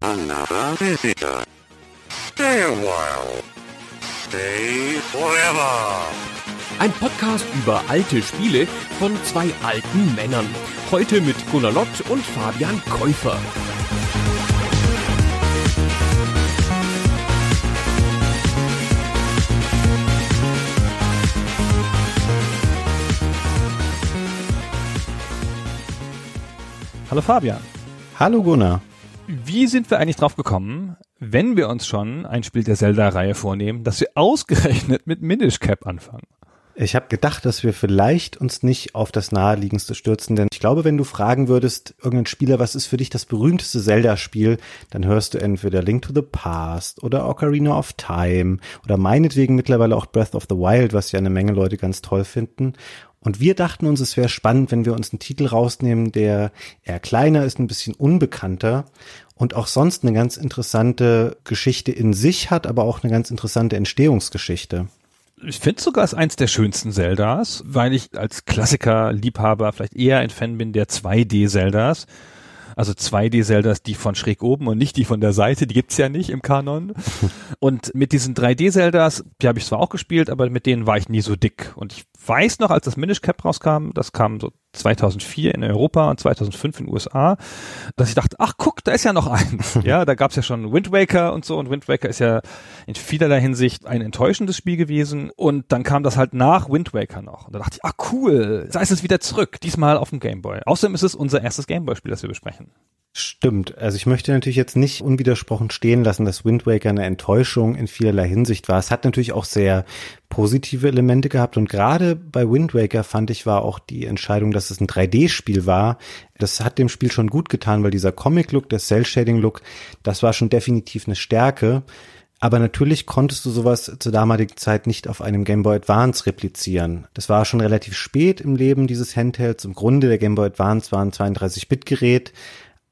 Another visitor. Stay a while. Stay forever. Ein Podcast über alte Spiele von zwei alten Männern. Heute mit Gunnar Lott und Fabian Käufer. Hallo Fabian. Hallo Gunnar. Wie sind wir eigentlich drauf gekommen, wenn wir uns schon ein Spiel der Zelda-Reihe vornehmen, dass wir ausgerechnet mit Minish Cap anfangen? Ich habe gedacht, dass wir vielleicht uns nicht auf das naheliegendste stürzen, denn ich glaube, wenn du fragen würdest, irgendein Spieler, was ist für dich das berühmteste Zelda-Spiel, dann hörst du entweder Link to the Past oder Ocarina of Time oder meinetwegen mittlerweile auch Breath of the Wild, was ja eine Menge Leute ganz toll finden. Und wir dachten uns, es wäre spannend, wenn wir uns einen Titel rausnehmen, der eher kleiner ist, ein bisschen unbekannter und auch sonst eine ganz interessante Geschichte in sich hat, aber auch eine ganz interessante Entstehungsgeschichte. Ich finde sogar es eins der schönsten Zeldas, weil ich als Klassiker-Liebhaber vielleicht eher ein Fan bin der 2D-Zeldas. Also 2D-Zeldas, die von schräg oben und nicht die von der Seite, die gibt's ja nicht im Kanon. Und mit diesen 3D-Zeldas, die habe ich zwar auch gespielt, aber mit denen war ich nie so dick. Und ich weiß noch, als das Minish Cap rauskam, das kam so 2004 in Europa und 2005 in den USA, dass ich dachte, ach guck, da ist ja noch eins. ja, da gab's ja schon Wind Waker und so und Wind Waker ist ja in vielerlei Hinsicht ein enttäuschendes Spiel gewesen und dann kam das halt nach Wind Waker noch. Und da dachte ich, ah cool, da ist es wieder zurück, diesmal auf dem Game Boy. Außerdem ist es unser erstes Game Boy Spiel, das wir besprechen. Stimmt. Also ich möchte natürlich jetzt nicht unwidersprochen stehen lassen, dass Wind Waker eine Enttäuschung in vielerlei Hinsicht war. Es hat natürlich auch sehr positive Elemente gehabt und gerade bei Wind Waker fand ich war auch die Entscheidung, dass es ein 3D-Spiel war. Das hat dem Spiel schon gut getan, weil dieser Comic-Look, der Cell-Shading-Look, das war schon definitiv eine Stärke. Aber natürlich konntest du sowas zur damaligen Zeit nicht auf einem Game Boy Advance replizieren. Das war schon relativ spät im Leben dieses Handhelds. Im Grunde der Game Boy Advance war ein 32-Bit-Gerät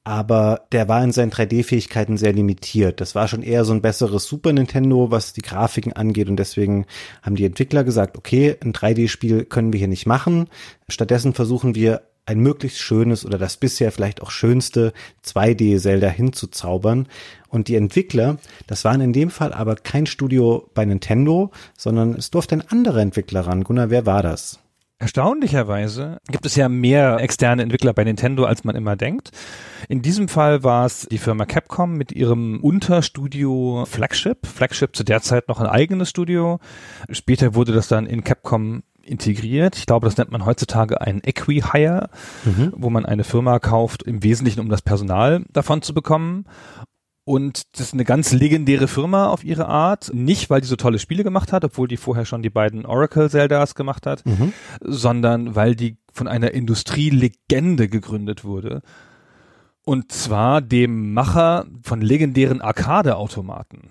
aber der war in seinen 3D-Fähigkeiten sehr limitiert. Das war schon eher so ein besseres Super Nintendo, was die Grafiken angeht und deswegen haben die Entwickler gesagt, okay, ein 3D-Spiel können wir hier nicht machen. Stattdessen versuchen wir ein möglichst schönes oder das bisher vielleicht auch schönste 2D-Zelda hinzuzaubern. Und die Entwickler, das waren in dem Fall aber kein Studio bei Nintendo, sondern es durfte ein anderer Entwickler ran. Gunnar, wer war das? Erstaunlicherweise gibt es ja mehr externe Entwickler bei Nintendo, als man immer denkt. In diesem Fall war es die Firma Capcom mit ihrem Unterstudio Flagship. Flagship zu der Zeit noch ein eigenes Studio. Später wurde das dann in Capcom integriert. Ich glaube, das nennt man heutzutage ein Equi-Hire, mhm. wo man eine Firma kauft, im Wesentlichen um das Personal davon zu bekommen. Und das ist eine ganz legendäre Firma auf ihre Art. Nicht, weil die so tolle Spiele gemacht hat, obwohl die vorher schon die beiden Oracle Zeldas gemacht hat, mhm. sondern weil die von einer Industrielegende gegründet wurde. Und zwar dem Macher von legendären Arcade-Automaten.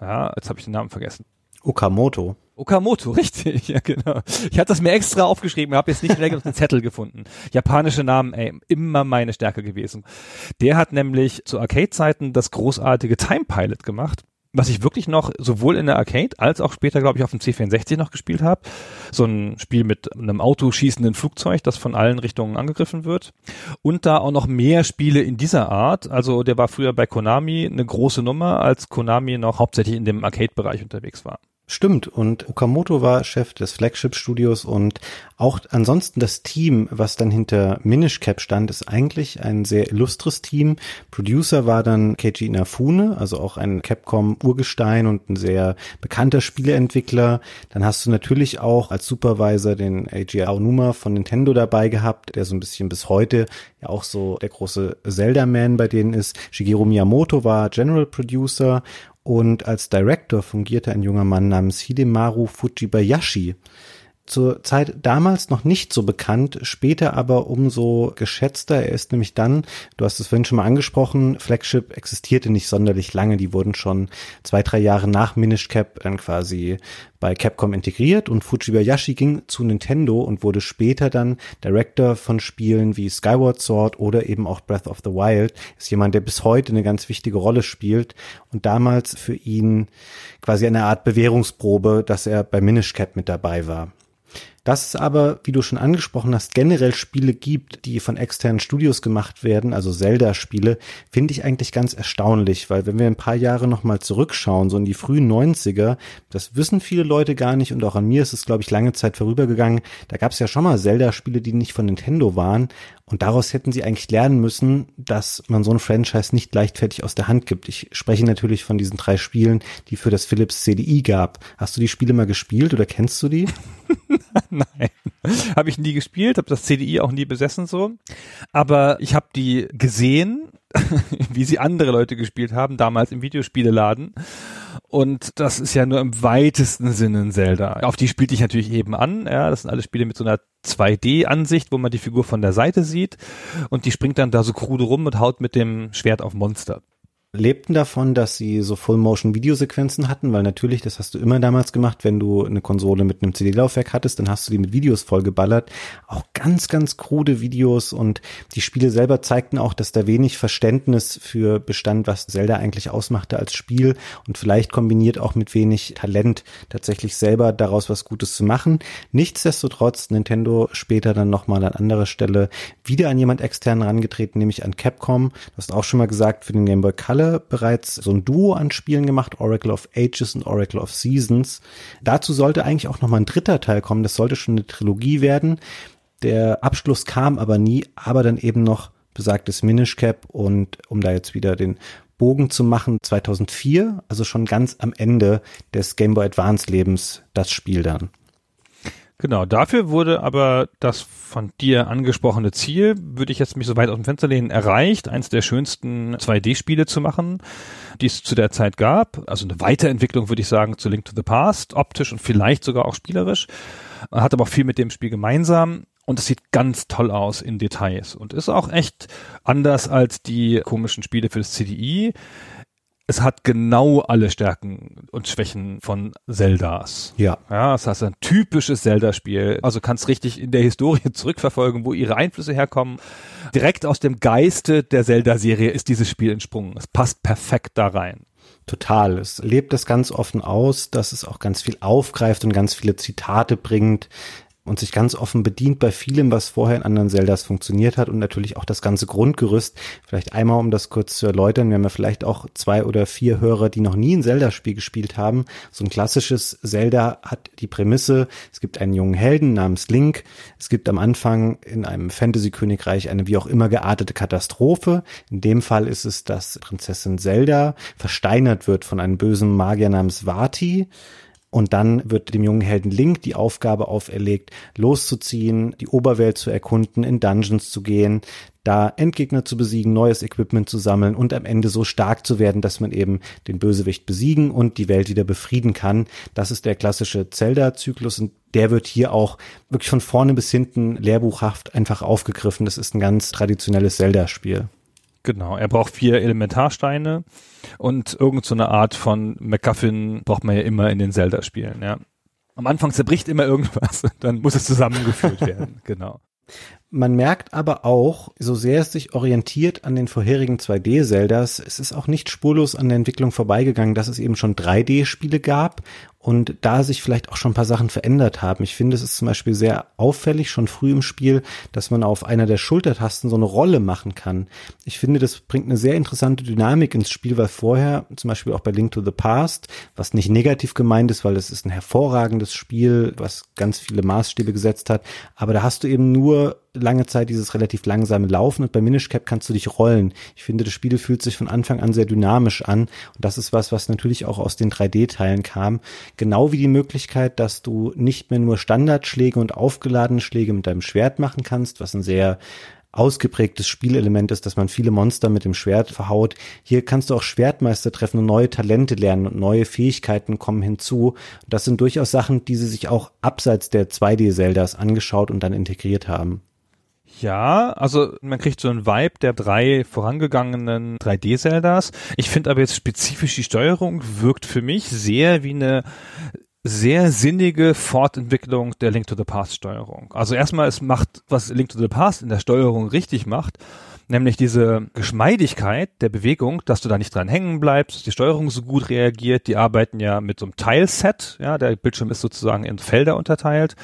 Ja, jetzt habe ich den Namen vergessen. Okamoto. Okamoto, richtig, ja genau. Ich hatte das mir extra aufgeschrieben, habe jetzt nicht direkt auf den Zettel gefunden. Japanische Namen, ey, immer meine Stärke gewesen. Der hat nämlich zu Arcade-Zeiten das großartige Time Pilot gemacht was ich wirklich noch sowohl in der Arcade als auch später, glaube ich, auf dem C64 noch gespielt habe. So ein Spiel mit einem autoschießenden Flugzeug, das von allen Richtungen angegriffen wird. Und da auch noch mehr Spiele in dieser Art. Also der war früher bei Konami eine große Nummer, als Konami noch hauptsächlich in dem Arcade-Bereich unterwegs war. Stimmt, und Okamoto war Chef des Flagship-Studios und auch ansonsten das Team, was dann hinter Minish Cap stand, ist eigentlich ein sehr illustres Team. Producer war dann Keiji Inafune, also auch ein Capcom-Urgestein und ein sehr bekannter Spieleentwickler. Dann hast du natürlich auch als Supervisor den Eiji Aonuma von Nintendo dabei gehabt, der so ein bisschen bis heute ja auch so der große Zelda-Man bei denen ist. Shigeru Miyamoto war General Producer und als Director fungierte ein junger Mann namens Hidemaru Fujibayashi. Zur Zeit damals noch nicht so bekannt, später aber umso geschätzter. Er ist nämlich dann, du hast es vorhin schon mal angesprochen, Flagship existierte nicht sonderlich lange. Die wurden schon zwei, drei Jahre nach Minish Cap dann quasi bei Capcom integriert und Fujibayashi ging zu Nintendo und wurde später dann Director von Spielen wie Skyward Sword oder eben auch Breath of the Wild. Ist jemand, der bis heute eine ganz wichtige Rolle spielt und damals für ihn quasi eine Art Bewährungsprobe, dass er bei Minish Cap mit dabei war. Dass es aber, wie du schon angesprochen hast, generell Spiele gibt, die von externen Studios gemacht werden, also Zelda-Spiele, finde ich eigentlich ganz erstaunlich, weil wenn wir ein paar Jahre nochmal zurückschauen, so in die frühen 90er, das wissen viele Leute gar nicht und auch an mir ist es, glaube ich, lange Zeit vorübergegangen, da gab es ja schon mal Zelda-Spiele, die nicht von Nintendo waren und daraus hätten sie eigentlich lernen müssen, dass man so ein Franchise nicht leichtfertig aus der Hand gibt. Ich spreche natürlich von diesen drei Spielen, die für das Philips CDI gab. Hast du die Spiele mal gespielt oder kennst du die? Nein, habe ich nie gespielt, habe das CDI auch nie besessen so. Aber ich habe die gesehen, wie sie andere Leute gespielt haben, damals im Videospieleladen. Und das ist ja nur im weitesten Sinne ein Zelda. Auf die spielte ich natürlich eben an. Ja, das sind alle Spiele mit so einer 2D-Ansicht, wo man die Figur von der Seite sieht. Und die springt dann da so krude rum und haut mit dem Schwert auf Monster lebten davon, dass sie so Full-Motion-Videosequenzen hatten, weil natürlich, das hast du immer damals gemacht, wenn du eine Konsole mit einem CD-Laufwerk hattest, dann hast du die mit Videos vollgeballert. Auch ganz, ganz krude Videos und die Spiele selber zeigten auch, dass da wenig Verständnis für bestand, was Zelda eigentlich ausmachte als Spiel und vielleicht kombiniert auch mit wenig Talent tatsächlich selber daraus was Gutes zu machen. Nichtsdestotrotz, Nintendo später dann nochmal an anderer Stelle wieder an jemand externen rangetreten, nämlich an Capcom. Du hast auch schon mal gesagt, für den Game Boy Color Spiele bereits so ein Duo an Spielen gemacht, Oracle of Ages und Oracle of Seasons. Dazu sollte eigentlich auch noch mal ein dritter Teil kommen. Das sollte schon eine Trilogie werden. Der Abschluss kam aber nie, aber dann eben noch besagtes Minish Cap und um da jetzt wieder den Bogen zu machen, 2004, also schon ganz am Ende des Game Boy Advance Lebens, das Spiel dann. Genau, dafür wurde aber das von dir angesprochene Ziel, würde ich jetzt mich so weit aus dem Fenster lehnen, erreicht, eins der schönsten 2D-Spiele zu machen, die es zu der Zeit gab. Also eine Weiterentwicklung, würde ich sagen, zu Link to the Past, optisch und vielleicht sogar auch spielerisch. Hat aber auch viel mit dem Spiel gemeinsam und es sieht ganz toll aus in Details und ist auch echt anders als die komischen Spiele für das CDI es hat genau alle Stärken und Schwächen von Zeldas. Ja. Ja, es heißt ein typisches Zelda-Spiel. Also kannst richtig in der Historie zurückverfolgen, wo ihre Einflüsse herkommen. Direkt aus dem Geiste der Zelda-Serie ist dieses Spiel entsprungen. Es passt perfekt da rein. Total. Es lebt das ganz offen aus, dass es auch ganz viel aufgreift und ganz viele Zitate bringt und sich ganz offen bedient bei vielem, was vorher in anderen Zeldas funktioniert hat und natürlich auch das ganze Grundgerüst. Vielleicht einmal, um das kurz zu erläutern, wir haben ja vielleicht auch zwei oder vier Hörer, die noch nie ein Zelda-Spiel gespielt haben. So ein klassisches Zelda hat die Prämisse, es gibt einen jungen Helden namens Link, es gibt am Anfang in einem Fantasy-Königreich eine wie auch immer geartete Katastrophe. In dem Fall ist es, dass Prinzessin Zelda versteinert wird von einem bösen Magier namens Vati. Und dann wird dem jungen Helden Link die Aufgabe auferlegt, loszuziehen, die Oberwelt zu erkunden, in Dungeons zu gehen, da Endgegner zu besiegen, neues Equipment zu sammeln und am Ende so stark zu werden, dass man eben den Bösewicht besiegen und die Welt wieder befrieden kann. Das ist der klassische Zelda-Zyklus und der wird hier auch wirklich von vorne bis hinten lehrbuchhaft einfach aufgegriffen. Das ist ein ganz traditionelles Zelda-Spiel. Genau, er braucht vier Elementarsteine und irgendeine so Art von MacGuffin braucht man ja immer in den Zelda-Spielen, ja. Am Anfang zerbricht immer irgendwas, dann muss es zusammengeführt werden, genau. Man merkt aber auch, so sehr es sich orientiert an den vorherigen 2D-Zeldas, es ist auch nicht spurlos an der Entwicklung vorbeigegangen, dass es eben schon 3D-Spiele gab und da sich vielleicht auch schon ein paar Sachen verändert haben. Ich finde, es ist zum Beispiel sehr auffällig, schon früh im Spiel, dass man auf einer der Schultertasten so eine Rolle machen kann. Ich finde, das bringt eine sehr interessante Dynamik ins Spiel, weil vorher, zum Beispiel auch bei Link to the Past, was nicht negativ gemeint ist, weil es ist ein hervorragendes Spiel, was ganz viele Maßstäbe gesetzt hat, aber da hast du eben nur lange Zeit dieses relativ langsame Laufen und bei Minish Cap kannst du dich rollen. Ich finde, das Spiel fühlt sich von Anfang an sehr dynamisch an und das ist was, was natürlich auch aus den 3D-Teilen kam. Genau wie die Möglichkeit, dass du nicht mehr nur Standardschläge und aufgeladene Schläge mit deinem Schwert machen kannst, was ein sehr ausgeprägtes Spielelement ist, dass man viele Monster mit dem Schwert verhaut. Hier kannst du auch Schwertmeister treffen und neue Talente lernen und neue Fähigkeiten kommen hinzu. Das sind durchaus Sachen, die sie sich auch abseits der 2D-Zeldas angeschaut und dann integriert haben. Ja, also man kriegt so einen Vibe der drei vorangegangenen 3D-Zeldas. Ich finde aber jetzt spezifisch die Steuerung wirkt für mich sehr wie eine sehr sinnige Fortentwicklung der Link to the Past Steuerung. Also erstmal, es macht, was Link to the Past in der Steuerung richtig macht, nämlich diese Geschmeidigkeit der Bewegung, dass du da nicht dran hängen bleibst, dass die Steuerung so gut reagiert. Die arbeiten ja mit so einem Tileset, ja, der Bildschirm ist sozusagen in Felder unterteilt.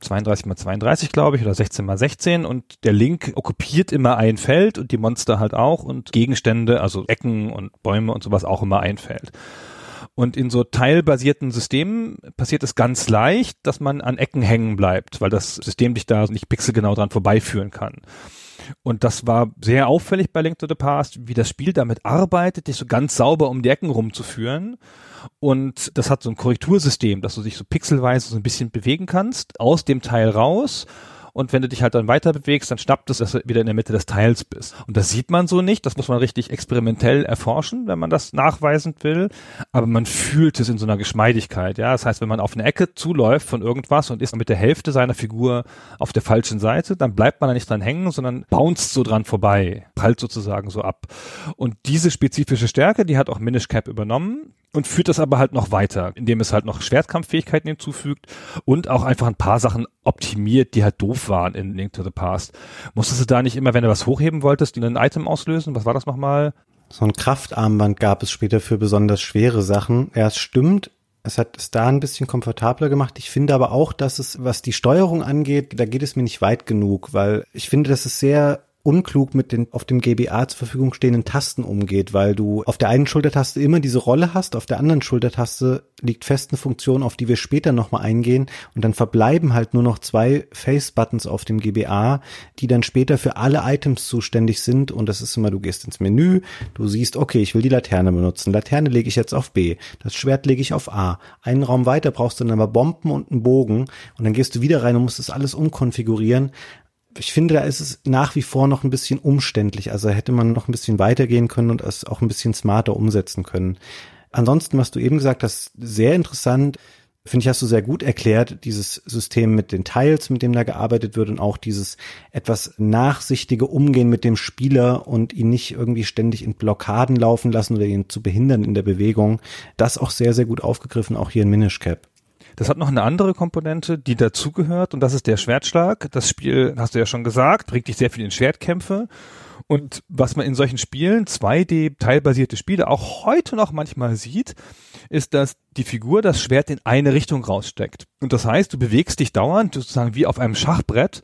32 mal 32, glaube ich, oder 16 mal 16 und der Link okkupiert immer ein Feld und die Monster halt auch und Gegenstände, also Ecken und Bäume und sowas auch immer ein Feld. Und in so teilbasierten Systemen passiert es ganz leicht, dass man an Ecken hängen bleibt, weil das System dich da nicht pixelgenau dran vorbeiführen kann. Und das war sehr auffällig bei Link to the Past, wie das Spiel damit arbeitet, dich so ganz sauber um die Ecken rumzuführen. Und das hat so ein Korrektursystem, dass du dich so pixelweise so ein bisschen bewegen kannst, aus dem Teil raus und wenn du dich halt dann weiter bewegst, dann schnappt es, dass du wieder in der Mitte des Teils bist. Und das sieht man so nicht, das muss man richtig experimentell erforschen, wenn man das nachweisen will, aber man fühlt es in so einer Geschmeidigkeit, ja. Das heißt, wenn man auf eine Ecke zuläuft von irgendwas und ist mit der Hälfte seiner Figur auf der falschen Seite, dann bleibt man da nicht dran hängen, sondern bounced so dran vorbei, prallt sozusagen so ab. Und diese spezifische Stärke, die hat auch Minish Cap übernommen und führt das aber halt noch weiter, indem es halt noch Schwertkampffähigkeiten hinzufügt und auch einfach ein paar Sachen optimiert, die halt doof waren in Link to the Past. Musstest du da nicht immer, wenn du was hochheben wolltest, ein Item auslösen? Was war das nochmal? So ein Kraftarmband gab es später für besonders schwere Sachen. Ja, es stimmt. Es hat es da ein bisschen komfortabler gemacht. Ich finde aber auch, dass es, was die Steuerung angeht, da geht es mir nicht weit genug, weil ich finde, dass es sehr unklug mit den auf dem GBA zur Verfügung stehenden Tasten umgeht, weil du auf der einen Schultertaste immer diese Rolle hast, auf der anderen Schultertaste liegt fest eine Funktion, auf die wir später nochmal eingehen. Und dann verbleiben halt nur noch zwei Face-Buttons auf dem GBA, die dann später für alle Items zuständig sind. Und das ist immer, du gehst ins Menü, du siehst, okay, ich will die Laterne benutzen, Laterne lege ich jetzt auf B, das Schwert lege ich auf A, einen Raum weiter brauchst du dann aber Bomben und einen Bogen. Und dann gehst du wieder rein und musst das alles umkonfigurieren ich finde, da ist es nach wie vor noch ein bisschen umständlich. Also hätte man noch ein bisschen weitergehen können und es auch ein bisschen smarter umsetzen können. Ansonsten, was du eben gesagt hast, sehr interessant. Finde ich, hast du sehr gut erklärt, dieses System mit den Teils, mit dem da gearbeitet wird und auch dieses etwas nachsichtige Umgehen mit dem Spieler und ihn nicht irgendwie ständig in Blockaden laufen lassen oder ihn zu behindern in der Bewegung. Das auch sehr, sehr gut aufgegriffen, auch hier in Minish Cap. Das hat noch eine andere Komponente, die dazugehört und das ist der Schwertschlag. Das Spiel, hast du ja schon gesagt, bringt dich sehr viel in Schwertkämpfe. Und was man in solchen Spielen, 2D-teilbasierte Spiele, auch heute noch manchmal sieht, ist, dass die Figur das Schwert in eine Richtung raussteckt. Und das heißt, du bewegst dich dauernd sozusagen wie auf einem Schachbrett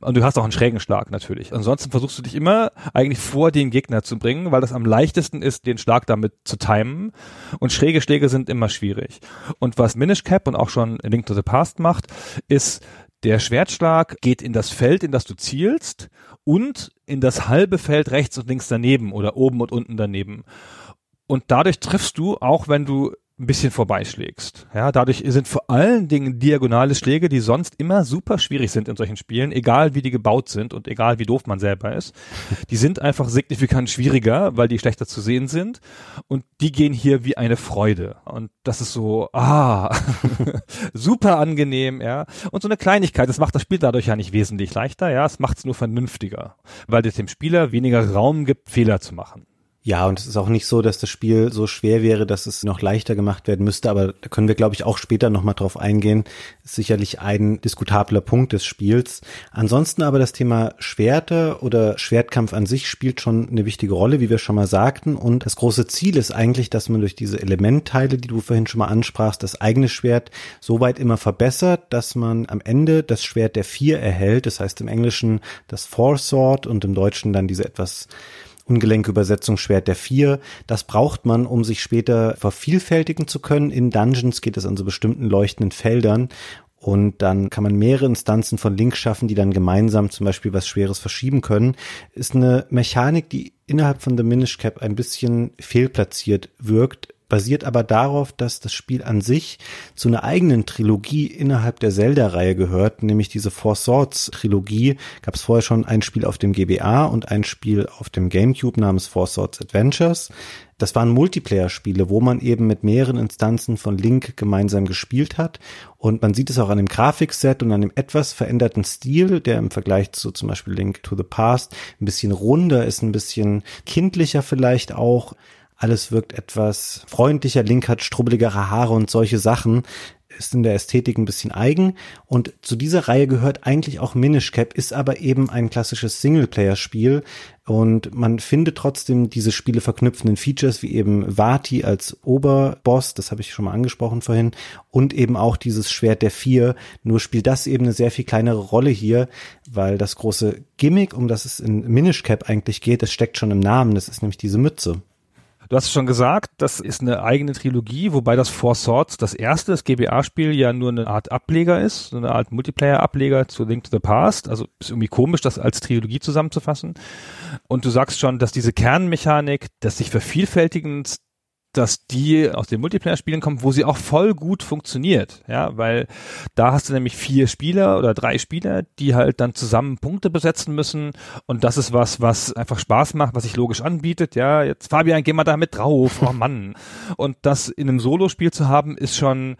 und du hast auch einen schrägen Schlag natürlich. Ansonsten versuchst du dich immer eigentlich vor den Gegner zu bringen, weil das am leichtesten ist, den Schlag damit zu timen. Und schräge Schläge sind immer schwierig. Und was Minish Cap und auch schon Link to the Past macht, ist, der Schwertschlag geht in das Feld, in das du zielst und in das halbe Feld rechts und links daneben oder oben und unten daneben. Und dadurch triffst du, auch wenn du ein bisschen vorbeischlägst. Ja, dadurch sind vor allen Dingen diagonale Schläge, die sonst immer super schwierig sind in solchen Spielen, egal wie die gebaut sind und egal wie doof man selber ist. Die sind einfach signifikant schwieriger, weil die schlechter zu sehen sind und die gehen hier wie eine Freude und das ist so, ah, super angenehm, ja. Und so eine Kleinigkeit, das macht das Spiel dadurch ja nicht wesentlich leichter, ja, es macht es nur vernünftiger, weil es dem Spieler weniger Raum gibt, Fehler zu machen. Ja, und es ist auch nicht so, dass das Spiel so schwer wäre, dass es noch leichter gemacht werden müsste, aber da können wir, glaube ich, auch später nochmal drauf eingehen. Ist sicherlich ein diskutabler Punkt des Spiels. Ansonsten aber das Thema Schwerte oder Schwertkampf an sich spielt schon eine wichtige Rolle, wie wir schon mal sagten. Und das große Ziel ist eigentlich, dass man durch diese Elementteile, die du vorhin schon mal ansprachst, das eigene Schwert so weit immer verbessert, dass man am Ende das Schwert der Vier erhält. Das heißt im Englischen das Four Sword und im Deutschen dann diese etwas ungelenke Übersetzungsschwert der vier. Das braucht man, um sich später vervielfältigen zu können. In Dungeons geht es an so bestimmten leuchtenden Feldern und dann kann man mehrere Instanzen von Link schaffen, die dann gemeinsam zum Beispiel was Schweres verschieben können. Ist eine Mechanik, die innerhalb von The Minish Cap ein bisschen fehlplatziert wirkt, basiert aber darauf, dass das Spiel an sich zu einer eigenen Trilogie innerhalb der Zelda-Reihe gehört, nämlich diese Four Swords-Trilogie. Gab es vorher schon ein Spiel auf dem GBA und ein Spiel auf dem GameCube namens Four Swords Adventures. Das waren Multiplayer-Spiele, wo man eben mit mehreren Instanzen von Link gemeinsam gespielt hat. Und man sieht es auch an dem Grafikset und an dem etwas veränderten Stil, der im Vergleich zu zum Beispiel Link to the Past ein bisschen runder ist, ein bisschen kindlicher vielleicht auch. Alles wirkt etwas freundlicher. Link hat strubbeligere Haare und solche Sachen. ist in der Ästhetik ein bisschen eigen und zu dieser Reihe gehört eigentlich auch Minish Cap, ist aber eben ein klassisches Singleplayer-Spiel und man findet trotzdem diese Spiele verknüpfenden Features wie eben Vati als Oberboss, das habe ich schon mal angesprochen vorhin, und eben auch dieses Schwert der Vier. Nur spielt das eben eine sehr viel kleinere Rolle hier, weil das große Gimmick, um das es in Minish Cap eigentlich geht, das steckt schon im Namen, das ist nämlich diese Mütze. Du hast schon gesagt, das ist eine eigene Trilogie, wobei das Four Swords, das erste, das GBA-Spiel, ja nur eine Art Ableger ist, so eine Art Multiplayer-Ableger zu Link to the Past. Also ist irgendwie komisch, das als Trilogie zusammenzufassen. Und du sagst schon, dass diese Kernmechanik des sich vervielfältigend dass die aus den Multiplayer-Spielen kommt, wo sie auch voll gut funktioniert, ja, weil da hast du nämlich vier Spieler oder drei Spieler, die halt dann zusammen Punkte besetzen müssen und das ist was, was einfach Spaß macht, was sich logisch anbietet, ja, jetzt Fabian, geh mal da mit drauf, oh Mann. Und das in einem Solo-Spiel zu haben, ist schon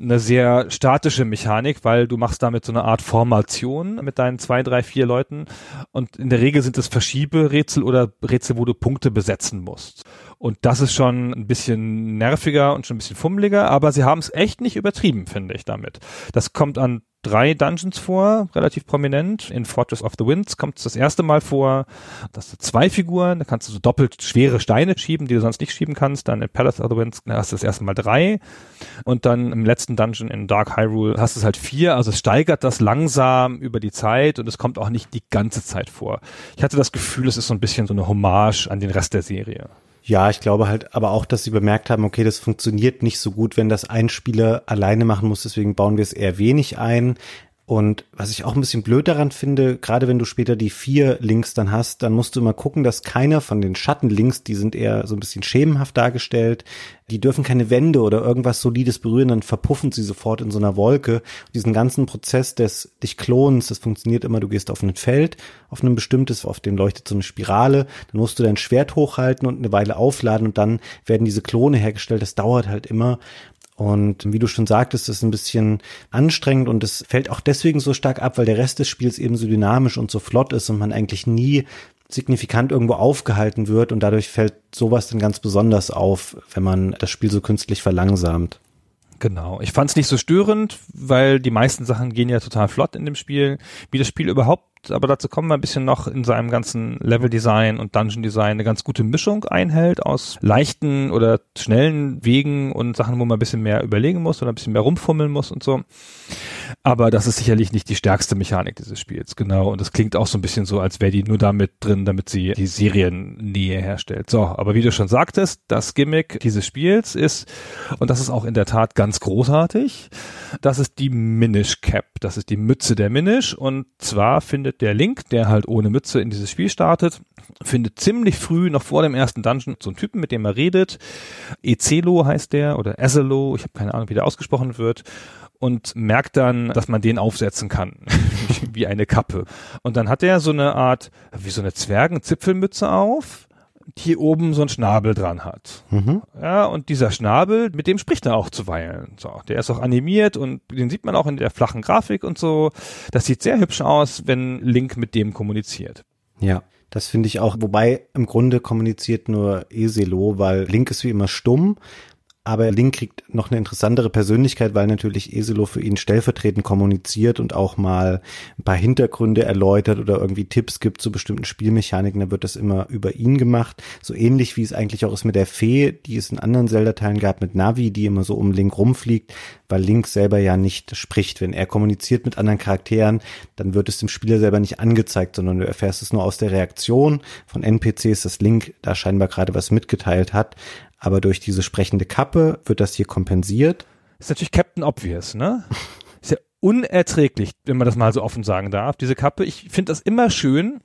eine sehr statische Mechanik, weil du machst damit so eine Art Formation mit deinen zwei, drei, vier Leuten und in der Regel sind es Verschieberätsel oder Rätsel, wo du Punkte besetzen musst. Und das ist schon ein bisschen nerviger und schon ein bisschen fummeliger, aber sie haben es echt nicht übertrieben, finde ich damit. Das kommt an drei Dungeons vor, relativ prominent. In Fortress of the Winds kommt es das erste Mal vor. Da hast du zwei Figuren, da kannst du so doppelt schwere Steine schieben, die du sonst nicht schieben kannst. Dann in Palace of the Winds hast du das erste Mal drei. Und dann im letzten Dungeon in Dark Hyrule hast du es halt vier. Also es steigert das langsam über die Zeit und es kommt auch nicht die ganze Zeit vor. Ich hatte das Gefühl, es ist so ein bisschen so eine Hommage an den Rest der Serie. Ja, ich glaube halt aber auch, dass sie bemerkt haben, okay, das funktioniert nicht so gut, wenn das ein Spieler alleine machen muss, deswegen bauen wir es eher wenig ein. Und was ich auch ein bisschen blöd daran finde, gerade wenn du später die vier Links dann hast, dann musst du immer gucken, dass keiner von den Schattenlinks, die sind eher so ein bisschen schemenhaft dargestellt, die dürfen keine Wände oder irgendwas Solides berühren, dann verpuffen sie sofort in so einer Wolke. Und diesen ganzen Prozess des dich Klonens, das funktioniert immer, du gehst auf ein Feld, auf ein bestimmtes, auf dem leuchtet so eine Spirale, dann musst du dein Schwert hochhalten und eine Weile aufladen und dann werden diese Klone hergestellt. Das dauert halt immer. Und wie du schon sagtest, ist ein bisschen anstrengend und es fällt auch deswegen so stark ab, weil der Rest des Spiels eben so dynamisch und so flott ist und man eigentlich nie signifikant irgendwo aufgehalten wird und dadurch fällt sowas dann ganz besonders auf, wenn man das Spiel so künstlich verlangsamt. Genau. Ich fand es nicht so störend, weil die meisten Sachen gehen ja total flott in dem Spiel. Wie das Spiel überhaupt aber dazu kommen wir ein bisschen noch in seinem ganzen Level-Design und Dungeon-Design eine ganz gute Mischung einhält aus leichten oder schnellen Wegen und Sachen, wo man ein bisschen mehr überlegen muss oder ein bisschen mehr rumfummeln muss und so. Aber das ist sicherlich nicht die stärkste Mechanik dieses Spiels, genau. Und es klingt auch so ein bisschen so, als wäre die nur damit drin, damit sie die Seriennähe herstellt. So, aber wie du schon sagtest, das Gimmick dieses Spiels ist, und das ist auch in der Tat ganz großartig, das ist die Minish Cap. Das ist die Mütze der Minish. Und zwar findet der Link, der halt ohne Mütze in dieses Spiel startet, findet ziemlich früh, noch vor dem ersten Dungeon, so einen Typen, mit dem er redet. Ezelo heißt der oder Ezelo, ich habe keine Ahnung, wie der ausgesprochen wird und merkt dann, dass man den aufsetzen kann, wie eine Kappe. Und dann hat er so eine Art, wie so eine Zwergenzipfelmütze auf, die oben so ein Schnabel dran hat. Mhm. Ja, und dieser Schnabel, mit dem spricht er auch zuweilen. So, der ist auch animiert und den sieht man auch in der flachen Grafik und so. Das sieht sehr hübsch aus, wenn Link mit dem kommuniziert. Ja. Das finde ich auch, wobei im Grunde kommuniziert nur Eselo, weil Link ist wie immer stumm, aber Link kriegt noch eine interessantere Persönlichkeit, weil natürlich Eselo für ihn stellvertretend kommuniziert und auch mal ein paar Hintergründe erläutert oder irgendwie Tipps gibt zu bestimmten Spielmechaniken. Da wird das immer über ihn gemacht. So ähnlich wie es eigentlich auch ist mit der Fee, die es in anderen Zelda-Teilen gab, mit Navi, die immer so um Link rumfliegt, weil Link selber ja nicht spricht. Wenn er kommuniziert mit anderen Charakteren, dann wird es dem Spieler selber nicht angezeigt, sondern du erfährst es nur aus der Reaktion von NPCs, dass Link da scheinbar gerade was mitgeteilt hat. Aber durch diese sprechende Kappe wird das hier kompensiert. Das ist natürlich Captain Obvious, ne? Ist ja unerträglich, wenn man das mal so offen sagen darf, diese Kappe. Ich finde das immer schön,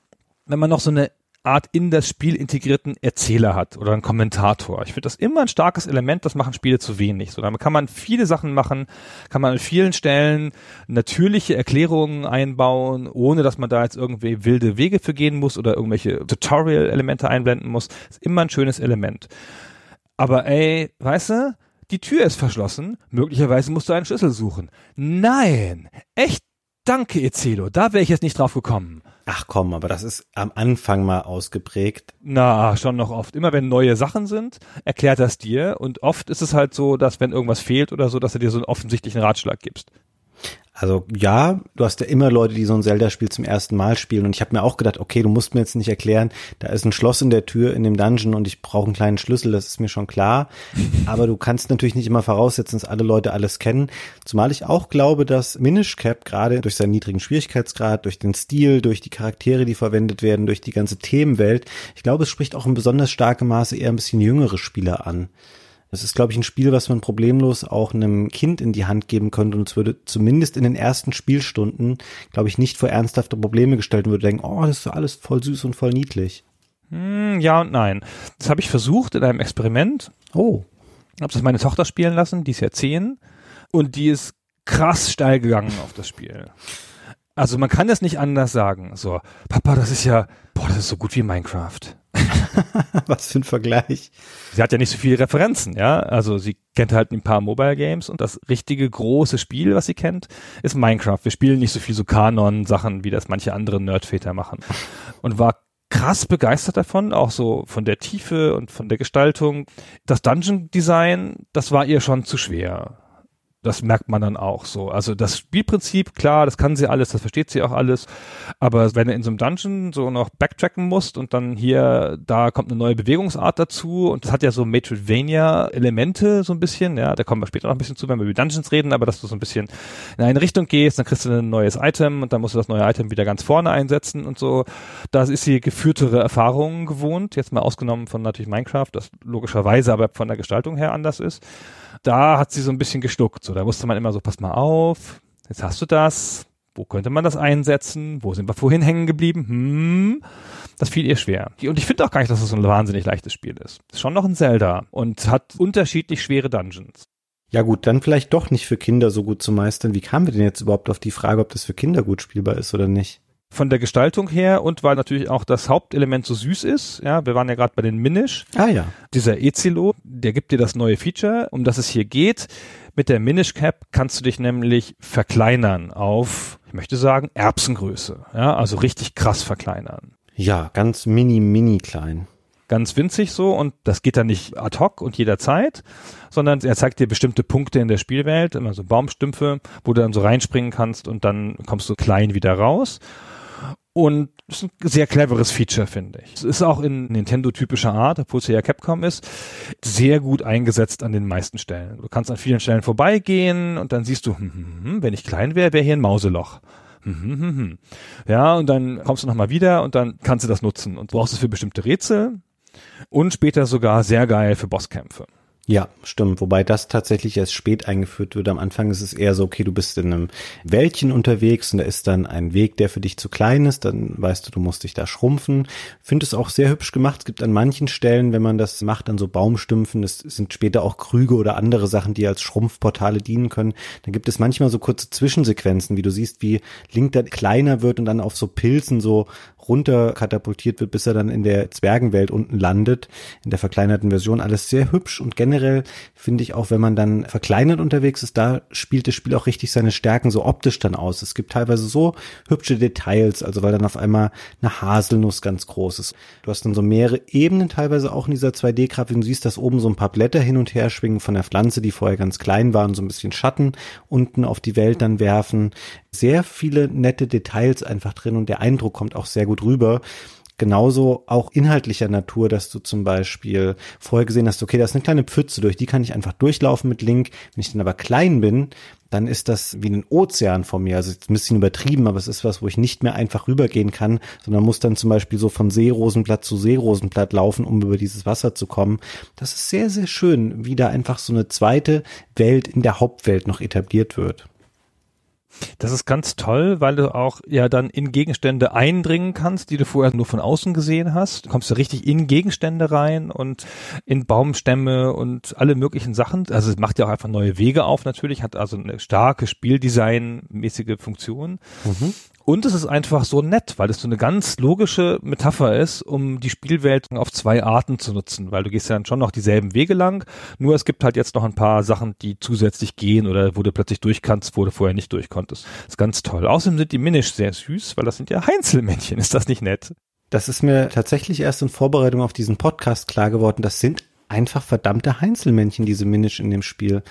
wenn man noch so eine Art in das Spiel integrierten Erzähler hat oder einen Kommentator. Ich finde das immer ein starkes Element, das machen Spiele zu wenig. So, damit kann man viele Sachen machen, kann man an vielen Stellen natürliche Erklärungen einbauen, ohne dass man da jetzt irgendwie wilde Wege für gehen muss oder irgendwelche Tutorial-Elemente einblenden muss. Das ist immer ein schönes Element. Aber ey, weißt du, die Tür ist verschlossen, möglicherweise musst du einen Schlüssel suchen. Nein, echt danke, Ezelo, da wäre ich jetzt nicht drauf gekommen. Ach komm, aber das ist am Anfang mal ausgeprägt. Na, schon noch oft. Immer wenn neue Sachen sind, erklärt das dir. Und oft ist es halt so, dass wenn irgendwas fehlt oder so, dass er dir so einen offensichtlichen Ratschlag gibst. Also ja, du hast ja immer Leute, die so ein Zelda-Spiel zum ersten Mal spielen. Und ich habe mir auch gedacht, okay, du musst mir jetzt nicht erklären, da ist ein Schloss in der Tür in dem Dungeon und ich brauche einen kleinen Schlüssel, das ist mir schon klar. Aber du kannst natürlich nicht immer voraussetzen, dass alle Leute alles kennen. Zumal ich auch glaube, dass Minish Cap gerade durch seinen niedrigen Schwierigkeitsgrad, durch den Stil, durch die Charaktere, die verwendet werden, durch die ganze Themenwelt, ich glaube, es spricht auch in besonders starkem Maße eher ein bisschen jüngere Spieler an. Das ist, glaube ich, ein Spiel, was man problemlos auch einem Kind in die Hand geben könnte und es würde zumindest in den ersten Spielstunden, glaube ich, nicht vor ernsthafte Probleme gestellt und würde denken, oh, das ist alles voll süß und voll niedlich. Hm, ja und nein. Das habe ich versucht in einem Experiment. Oh. Habe das meine Tochter spielen lassen, die ist ja zehn und die ist krass steil gegangen auf das Spiel. Also man kann das nicht anders sagen. So, Papa, das ist ja, boah, das ist so gut wie Minecraft. Was für ein Vergleich. Sie hat ja nicht so viele Referenzen, ja. Also sie kennt halt ein paar Mobile Games und das richtige große Spiel, was sie kennt, ist Minecraft. Wir spielen nicht so viel so Kanon-Sachen, wie das manche andere Nerdväter machen. Und war krass begeistert davon, auch so von der Tiefe und von der Gestaltung. Das Dungeon Design, das war ihr schon zu schwer. Das merkt man dann auch so. Also das Spielprinzip, klar, das kann sie alles, das versteht sie auch alles. Aber wenn du in so einem Dungeon so noch backtracken musst und dann hier, da kommt eine neue Bewegungsart dazu und das hat ja so Metroidvania-Elemente so ein bisschen, ja, da kommen wir später noch ein bisschen zu, wenn wir über Dungeons reden, aber dass du so ein bisschen in eine Richtung gehst, dann kriegst du ein neues Item und dann musst du das neue Item wieder ganz vorne einsetzen und so. Da ist sie geführtere Erfahrungen gewohnt, jetzt mal ausgenommen von natürlich Minecraft, das logischerweise aber von der Gestaltung her anders ist da hat sie so ein bisschen gestuckt. So, da wusste man immer so, pass mal auf, jetzt hast du das. Wo könnte man das einsetzen? Wo sind wir vorhin hängen geblieben? Hm, das fiel ihr schwer. Und ich finde auch gar nicht, dass das so ein wahnsinnig leichtes Spiel ist. Ist schon noch ein Zelda und hat unterschiedlich schwere Dungeons. Ja gut, dann vielleicht doch nicht für Kinder so gut zu meistern. Wie kamen wir denn jetzt überhaupt auf die Frage, ob das für Kinder gut spielbar ist oder nicht? Von der Gestaltung her und weil natürlich auch das Hauptelement so süß ist. Ja, wir waren ja gerade bei den Minish. Ah ja. Dieser Ezilo, der gibt dir das neue Feature, um das es hier geht. Mit der Minish Cap kannst du dich nämlich verkleinern auf, ich möchte sagen, Erbsengröße. Ja, also richtig krass verkleinern. Ja, ganz mini, mini klein ganz winzig so und das geht dann nicht ad hoc und jederzeit, sondern er zeigt dir bestimmte Punkte in der Spielwelt, immer so Baumstümpfe, wo du dann so reinspringen kannst und dann kommst du klein wieder raus. Und ist ein sehr cleveres Feature, finde ich. Es ist auch in Nintendo-typischer Art, obwohl es ja Capcom ist, sehr gut eingesetzt an den meisten Stellen. Du kannst an vielen Stellen vorbeigehen und dann siehst du, hm, hm, hm, wenn ich klein wäre, wäre hier ein Mauseloch. Hm, hm, hm, hm. Ja, und dann kommst du nochmal wieder und dann kannst du das nutzen und brauchst es für bestimmte Rätsel und später sogar sehr geil für Bosskämpfe. Ja, stimmt. Wobei das tatsächlich erst spät eingeführt wird. Am Anfang ist es eher so, okay, du bist in einem Wäldchen unterwegs und da ist dann ein Weg, der für dich zu klein ist. Dann weißt du, du musst dich da schrumpfen. Finde es auch sehr hübsch gemacht. Es gibt an manchen Stellen, wenn man das macht, an so Baumstümpfen, es sind später auch Krüge oder andere Sachen, die als Schrumpfportale dienen können. Dann gibt es manchmal so kurze Zwischensequenzen, wie du siehst, wie Link da kleiner wird und dann auf so Pilzen so runter katapultiert wird, bis er dann in der Zwergenwelt unten landet, in der verkleinerten Version. Alles sehr hübsch und generell finde ich auch, wenn man dann verkleinert unterwegs ist, da spielt das Spiel auch richtig seine Stärken so optisch dann aus. Es gibt teilweise so hübsche Details, also weil dann auf einmal eine Haselnuss ganz groß ist. Du hast dann so mehrere Ebenen teilweise auch in dieser 2D-Grafik. Du siehst, dass oben so ein paar Blätter hin und her schwingen von der Pflanze, die vorher ganz klein waren, so ein bisschen Schatten unten auf die Welt dann werfen. Sehr viele nette Details einfach drin und der Eindruck kommt auch sehr gut rüber. Genauso auch inhaltlicher Natur, dass du zum Beispiel vorher gesehen hast, okay, da ist eine kleine Pfütze, durch die kann ich einfach durchlaufen mit Link. Wenn ich dann aber klein bin, dann ist das wie ein Ozean vor mir. Also ein bisschen übertrieben, aber es ist was, wo ich nicht mehr einfach rübergehen kann, sondern muss dann zum Beispiel so von Seerosenblatt zu Seerosenblatt laufen, um über dieses Wasser zu kommen. Das ist sehr, sehr schön, wie da einfach so eine zweite Welt in der Hauptwelt noch etabliert wird. Das ist ganz toll, weil du auch ja dann in Gegenstände eindringen kannst, die du vorher nur von außen gesehen hast. Du kommst du richtig in Gegenstände rein und in Baumstämme und alle möglichen Sachen. Also es macht ja auch einfach neue Wege auf natürlich, hat also eine starke Spieldesign-mäßige Funktion. Mhm. Und es ist einfach so nett, weil es so eine ganz logische Metapher ist, um die Spielwelt auf zwei Arten zu nutzen, weil du gehst ja dann schon noch dieselben Wege lang, nur es gibt halt jetzt noch ein paar Sachen, die zusätzlich gehen oder wo du plötzlich durch kannst, wo du vorher nicht durch konntest. Das ist ganz toll. Außerdem sind die Minish sehr süß, weil das sind ja Heinzelmännchen. Ist das nicht nett? Das ist mir tatsächlich erst in Vorbereitung auf diesen Podcast klar geworden. Das sind einfach verdammte Heinzelmännchen, diese Minish in dem Spiel.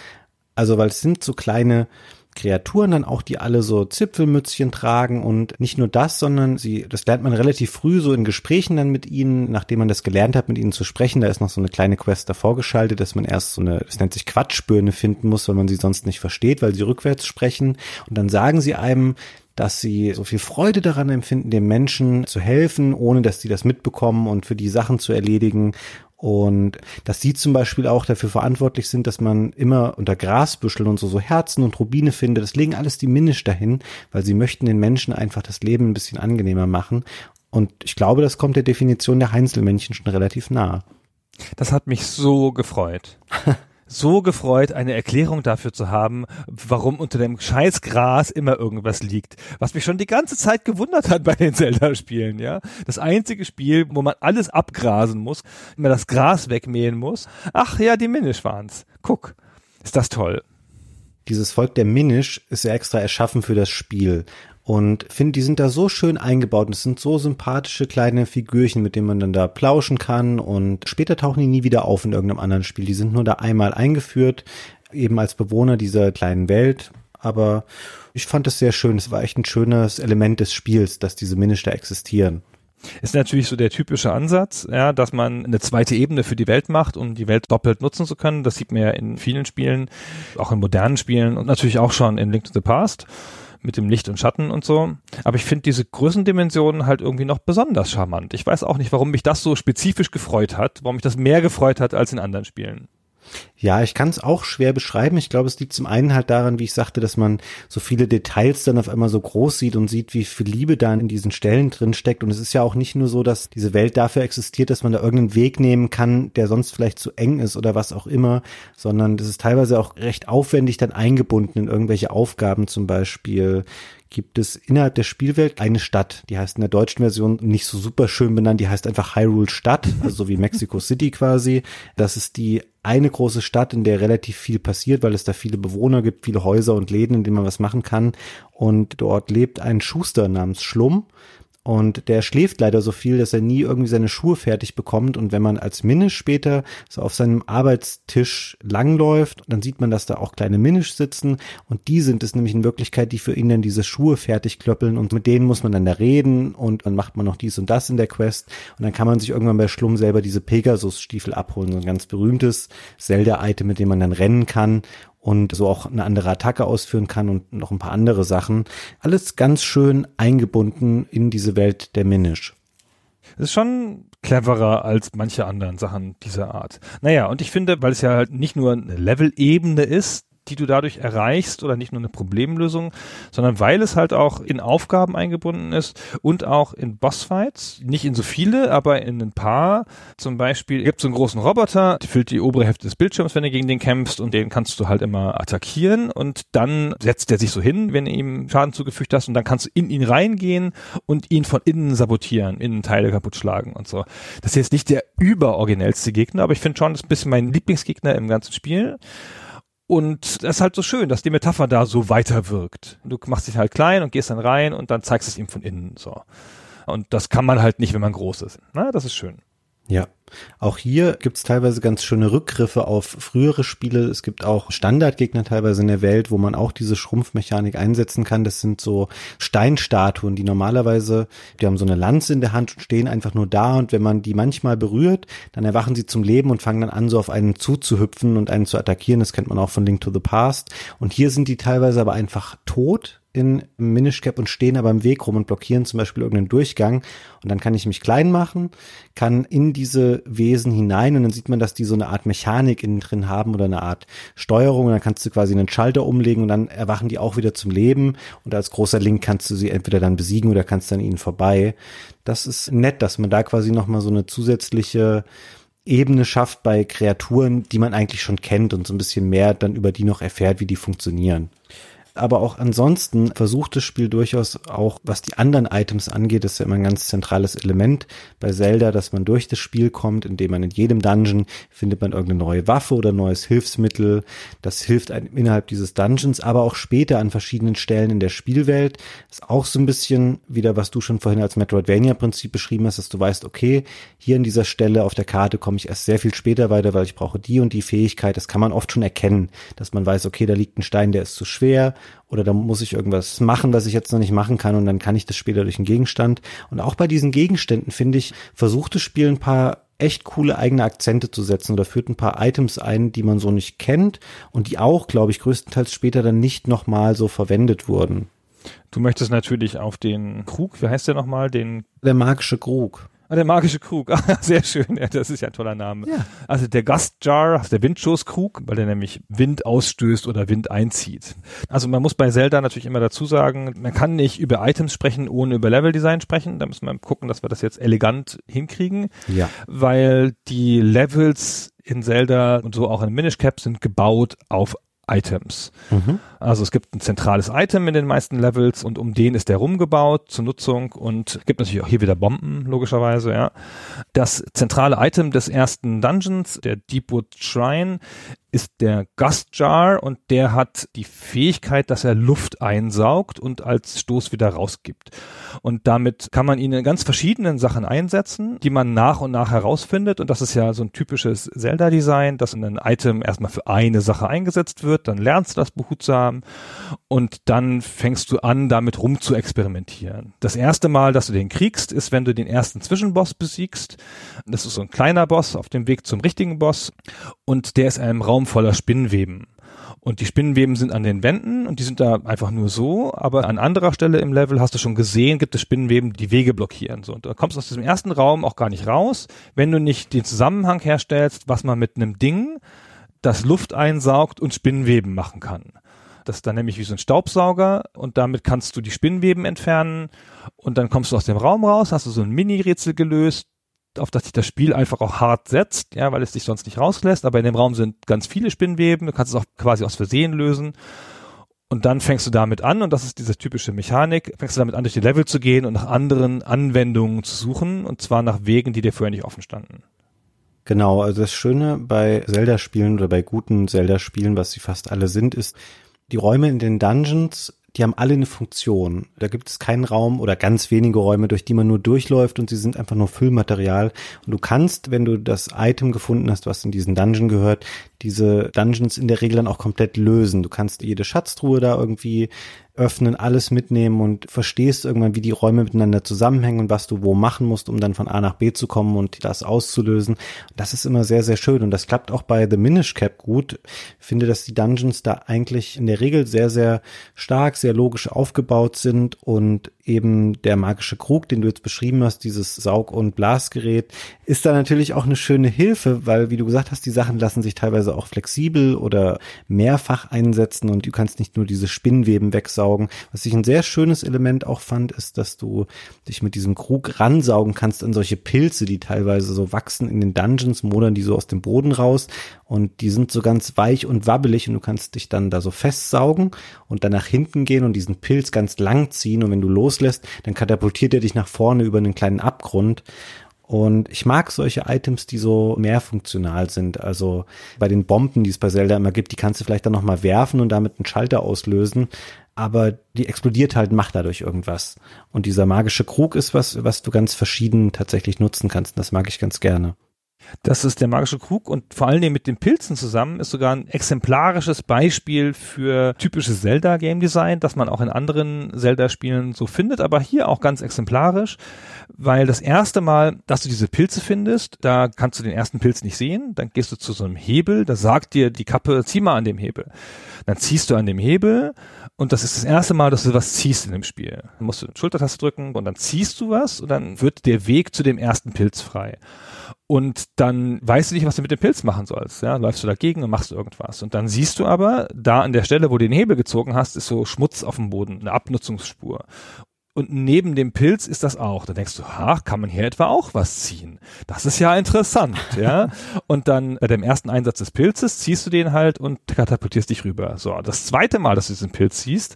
Also, weil es sind so kleine, Kreaturen dann auch, die alle so Zipfelmützchen tragen und nicht nur das, sondern sie, das lernt man relativ früh so in Gesprächen dann mit ihnen, nachdem man das gelernt hat, mit ihnen zu sprechen. Da ist noch so eine kleine Quest davor geschaltet, dass man erst so eine, das nennt sich Quatschbirne finden muss, weil man sie sonst nicht versteht, weil sie rückwärts sprechen. Und dann sagen sie einem, dass sie so viel Freude daran empfinden, dem Menschen zu helfen, ohne dass sie das mitbekommen und für die Sachen zu erledigen. Und dass sie zum Beispiel auch dafür verantwortlich sind, dass man immer unter Grasbüscheln und so, so Herzen und Rubine findet. Das legen alles die Minisch dahin, weil sie möchten den Menschen einfach das Leben ein bisschen angenehmer machen. Und ich glaube, das kommt der Definition der Heinzelmännchen schon relativ nah. Das hat mich so gefreut. so gefreut, eine Erklärung dafür zu haben, warum unter dem Scheißgras immer irgendwas liegt. Was mich schon die ganze Zeit gewundert hat bei den Zelda-Spielen, ja. Das einzige Spiel, wo man alles abgrasen muss, immer das Gras wegmähen muss. Ach ja, die Minish waren's. Guck, ist das toll. Dieses Volk der Minish ist ja extra erschaffen für das Spiel. Und finde, die sind da so schön eingebaut und es sind so sympathische kleine Figürchen, mit denen man dann da plauschen kann und später tauchen die nie wieder auf in irgendeinem anderen Spiel. Die sind nur da einmal eingeführt, eben als Bewohner dieser kleinen Welt. Aber ich fand es sehr schön. Es war echt ein schönes Element des Spiels, dass diese Minish da existieren. Ist natürlich so der typische Ansatz, ja, dass man eine zweite Ebene für die Welt macht, um die Welt doppelt nutzen zu können. Das sieht man ja in vielen Spielen, auch in modernen Spielen und natürlich auch schon in Link to the Past mit dem Licht und Schatten und so. Aber ich finde diese Größendimensionen halt irgendwie noch besonders charmant. Ich weiß auch nicht, warum mich das so spezifisch gefreut hat, warum mich das mehr gefreut hat als in anderen Spielen. Ja, ich kann es auch schwer beschreiben. Ich glaube, es liegt zum einen halt daran, wie ich sagte, dass man so viele Details dann auf einmal so groß sieht und sieht, wie viel Liebe da in diesen Stellen drin steckt. Und es ist ja auch nicht nur so, dass diese Welt dafür existiert, dass man da irgendeinen Weg nehmen kann, der sonst vielleicht zu eng ist oder was auch immer, sondern das ist teilweise auch recht aufwendig dann eingebunden in irgendwelche Aufgaben, zum Beispiel gibt es innerhalb der Spielwelt eine Stadt, die heißt in der deutschen Version nicht so super schön benannt, die heißt einfach Hyrule Stadt, also so wie Mexico City quasi. Das ist die eine große Stadt, in der relativ viel passiert, weil es da viele Bewohner gibt, viele Häuser und Läden, in denen man was machen kann. Und dort lebt ein Schuster namens Schlumm. Und der schläft leider so viel, dass er nie irgendwie seine Schuhe fertig bekommt. Und wenn man als Minisch später so auf seinem Arbeitstisch langläuft, dann sieht man, dass da auch kleine Minisch sitzen. Und die sind es nämlich in Wirklichkeit, die für ihn dann diese Schuhe fertig klöppeln. Und mit denen muss man dann da reden. Und dann macht man noch dies und das in der Quest. Und dann kann man sich irgendwann bei Schlumm selber diese Pegasus-Stiefel abholen. So ein ganz berühmtes Zelda-Item, mit dem man dann rennen kann und so auch eine andere Attacke ausführen kann und noch ein paar andere Sachen. Alles ganz schön eingebunden in diese Welt der Minish. Ist schon cleverer als manche anderen Sachen dieser Art. Naja, und ich finde, weil es ja halt nicht nur eine Level-Ebene ist, die du dadurch erreichst oder nicht nur eine Problemlösung, sondern weil es halt auch in Aufgaben eingebunden ist und auch in Bossfights, nicht in so viele, aber in ein paar. Zum Beispiel gibt es einen großen Roboter, der füllt die obere Hälfte des Bildschirms, wenn du gegen den kämpfst und den kannst du halt immer attackieren und dann setzt er sich so hin, wenn du ihm Schaden zugefügt hast und dann kannst du in ihn reingehen und ihn von innen sabotieren, innen Teile kaputt schlagen und so. Das ist jetzt nicht der überoriginellste Gegner, aber ich finde schon, das ist ein bisschen mein Lieblingsgegner im ganzen Spiel. Und das ist halt so schön, dass die Metapher da so weiter wirkt. Du machst dich halt klein und gehst dann rein und dann zeigst es ihm von innen so. Und das kann man halt nicht, wenn man groß ist. Na, das ist schön. Ja, auch hier gibt's teilweise ganz schöne Rückgriffe auf frühere Spiele. Es gibt auch Standardgegner teilweise in der Welt, wo man auch diese Schrumpfmechanik einsetzen kann. Das sind so Steinstatuen, die normalerweise, die haben so eine Lanze in der Hand und stehen einfach nur da. Und wenn man die manchmal berührt, dann erwachen sie zum Leben und fangen dann an, so auf einen zuzuhüpfen und einen zu attackieren. Das kennt man auch von Link to the Past. Und hier sind die teilweise aber einfach tot in Minish Cap und stehen aber im Weg rum und blockieren zum Beispiel irgendeinen Durchgang. Und dann kann ich mich klein machen, kann in diese Wesen hinein und dann sieht man, dass die so eine Art Mechanik innen drin haben oder eine Art Steuerung. Und dann kannst du quasi einen Schalter umlegen und dann erwachen die auch wieder zum Leben. Und als großer Link kannst du sie entweder dann besiegen oder kannst dann ihnen vorbei. Das ist nett, dass man da quasi nochmal so eine zusätzliche Ebene schafft bei Kreaturen, die man eigentlich schon kennt und so ein bisschen mehr dann über die noch erfährt, wie die funktionieren. Aber auch ansonsten versucht das Spiel durchaus auch, was die anderen Items angeht, ist ja immer ein ganz zentrales Element bei Zelda, dass man durch das Spiel kommt, indem man in jedem Dungeon findet man irgendeine neue Waffe oder neues Hilfsmittel. Das hilft einem innerhalb dieses Dungeons, aber auch später an verschiedenen Stellen in der Spielwelt. Ist auch so ein bisschen wieder, was du schon vorhin als Metroidvania-Prinzip beschrieben hast, dass du weißt, okay, hier an dieser Stelle auf der Karte komme ich erst sehr viel später weiter, weil ich brauche die und die Fähigkeit. Das kann man oft schon erkennen, dass man weiß, okay, da liegt ein Stein, der ist zu schwer oder da muss ich irgendwas machen, was ich jetzt noch nicht machen kann und dann kann ich das später durch einen Gegenstand. Und auch bei diesen Gegenständen, finde ich, versucht das Spiel ein paar echt coole eigene Akzente zu setzen oder führt ein paar Items ein, die man so nicht kennt und die auch, glaube ich, größtenteils später dann nicht nochmal so verwendet wurden. Du möchtest natürlich auf den Krug, wie heißt der nochmal, den... Der magische Krug. Ah, der magische Krug, ah, sehr schön, ja, das ist ja ein toller Name. Ja. Also der Gastjar, also der Windstoßkrug, weil der nämlich Wind ausstößt oder Wind einzieht. Also man muss bei Zelda natürlich immer dazu sagen, man kann nicht über Items sprechen, ohne über Leveldesign sprechen. Da müssen wir gucken, dass wir das jetzt elegant hinkriegen. Ja. Weil die Levels in Zelda und so auch in Minish Cap sind gebaut auf Items. Mhm. Also es gibt ein zentrales Item in den meisten Levels und um den ist der rumgebaut zur Nutzung und gibt natürlich auch hier wieder Bomben, logischerweise, ja. Das zentrale Item des ersten Dungeons, der Deepwood Shrine, ist der Gastjar und der hat die Fähigkeit, dass er Luft einsaugt und als Stoß wieder rausgibt. Und damit kann man ihn in ganz verschiedenen Sachen einsetzen, die man nach und nach herausfindet. Und das ist ja so ein typisches Zelda-Design, dass ein Item erstmal für eine Sache eingesetzt wird, dann lernst du das behutsam und dann fängst du an, damit rum zu experimentieren. Das erste Mal, dass du den kriegst, ist, wenn du den ersten Zwischenboss besiegst. Das ist so ein kleiner Boss auf dem Weg zum richtigen Boss und der ist in einem Raum Raum voller Spinnweben. Und die Spinnenweben sind an den Wänden und die sind da einfach nur so, aber an anderer Stelle im Level hast du schon gesehen, gibt es Spinnenweben, die Wege blockieren. So, und da kommst du aus diesem ersten Raum auch gar nicht raus, wenn du nicht den Zusammenhang herstellst, was man mit einem Ding, das Luft einsaugt und Spinnenweben machen kann. Das ist dann nämlich wie so ein Staubsauger und damit kannst du die Spinnenweben entfernen und dann kommst du aus dem Raum raus, hast du so ein Mini-Rätsel gelöst, auf das sich das Spiel einfach auch hart setzt, ja, weil es dich sonst nicht rauslässt. Aber in dem Raum sind ganz viele Spinnweben. Du kannst es auch quasi aus Versehen lösen. Und dann fängst du damit an, und das ist diese typische Mechanik, fängst du damit an, durch die Level zu gehen und nach anderen Anwendungen zu suchen, und zwar nach Wegen, die dir vorher nicht offen standen. Genau, also das Schöne bei Zelda-Spielen oder bei guten Zelda-Spielen, was sie fast alle sind, ist, die Räume in den Dungeons die haben alle eine Funktion. Da gibt es keinen Raum oder ganz wenige Räume, durch die man nur durchläuft und sie sind einfach nur Füllmaterial. Und du kannst, wenn du das Item gefunden hast, was in diesen Dungeon gehört, diese Dungeons in der Regel dann auch komplett lösen. Du kannst jede Schatztruhe da irgendwie öffnen, alles mitnehmen und verstehst irgendwann, wie die Räume miteinander zusammenhängen und was du wo machen musst, um dann von A nach B zu kommen und das auszulösen. Das ist immer sehr, sehr schön und das klappt auch bei The Minish Cap gut. Ich finde, dass die Dungeons da eigentlich in der Regel sehr, sehr stark, sehr logisch aufgebaut sind und eben der magische Krug, den du jetzt beschrieben hast, dieses Saug- und Blasgerät, ist da natürlich auch eine schöne Hilfe, weil, wie du gesagt hast, die Sachen lassen sich teilweise auch flexibel oder mehrfach einsetzen und du kannst nicht nur diese Spinnweben wegsaugen. Was ich ein sehr schönes Element auch fand, ist, dass du dich mit diesem Krug ransaugen kannst an solche Pilze, die teilweise so wachsen in den Dungeons, modern die so aus dem Boden raus und die sind so ganz weich und wabbelig und du kannst dich dann da so festsaugen und dann nach hinten gehen und diesen Pilz ganz lang ziehen und wenn du loslässt, dann katapultiert er dich nach vorne über einen kleinen Abgrund. Und ich mag solche Items, die so mehrfunktional sind. Also bei den Bomben, die es bei Zelda immer gibt, die kannst du vielleicht dann nochmal werfen und damit einen Schalter auslösen. Aber die explodiert halt, macht dadurch irgendwas. Und dieser magische Krug ist was, was du ganz verschieden tatsächlich nutzen kannst. Das mag ich ganz gerne. Das ist der magische Krug und vor allen Dingen mit den Pilzen zusammen ist sogar ein exemplarisches Beispiel für typisches Zelda-Game Design, das man auch in anderen Zelda-Spielen so findet, aber hier auch ganz exemplarisch, weil das erste Mal, dass du diese Pilze findest, da kannst du den ersten Pilz nicht sehen, dann gehst du zu so einem Hebel, da sagt dir die Kappe, zieh mal an dem Hebel. Dann ziehst du an dem Hebel und das ist das erste Mal, dass du was ziehst in dem Spiel. Dann musst du Schultertaste drücken und dann ziehst du was und dann wird der Weg zu dem ersten Pilz frei und dann weißt du nicht, was du mit dem Pilz machen sollst. Ja, läufst du dagegen und machst irgendwas. Und dann siehst du aber, da an der Stelle, wo du den Hebel gezogen hast, ist so Schmutz auf dem Boden, eine Abnutzungsspur. und neben dem Pilz ist das auch. Da denkst du, ach, kann man hier etwa auch was ziehen? Das ist ja interessant, ja. Und dann bei dem ersten Einsatz des Pilzes ziehst du den halt und katapultierst dich rüber. So, das zweite Mal, dass du diesen Pilz ziehst,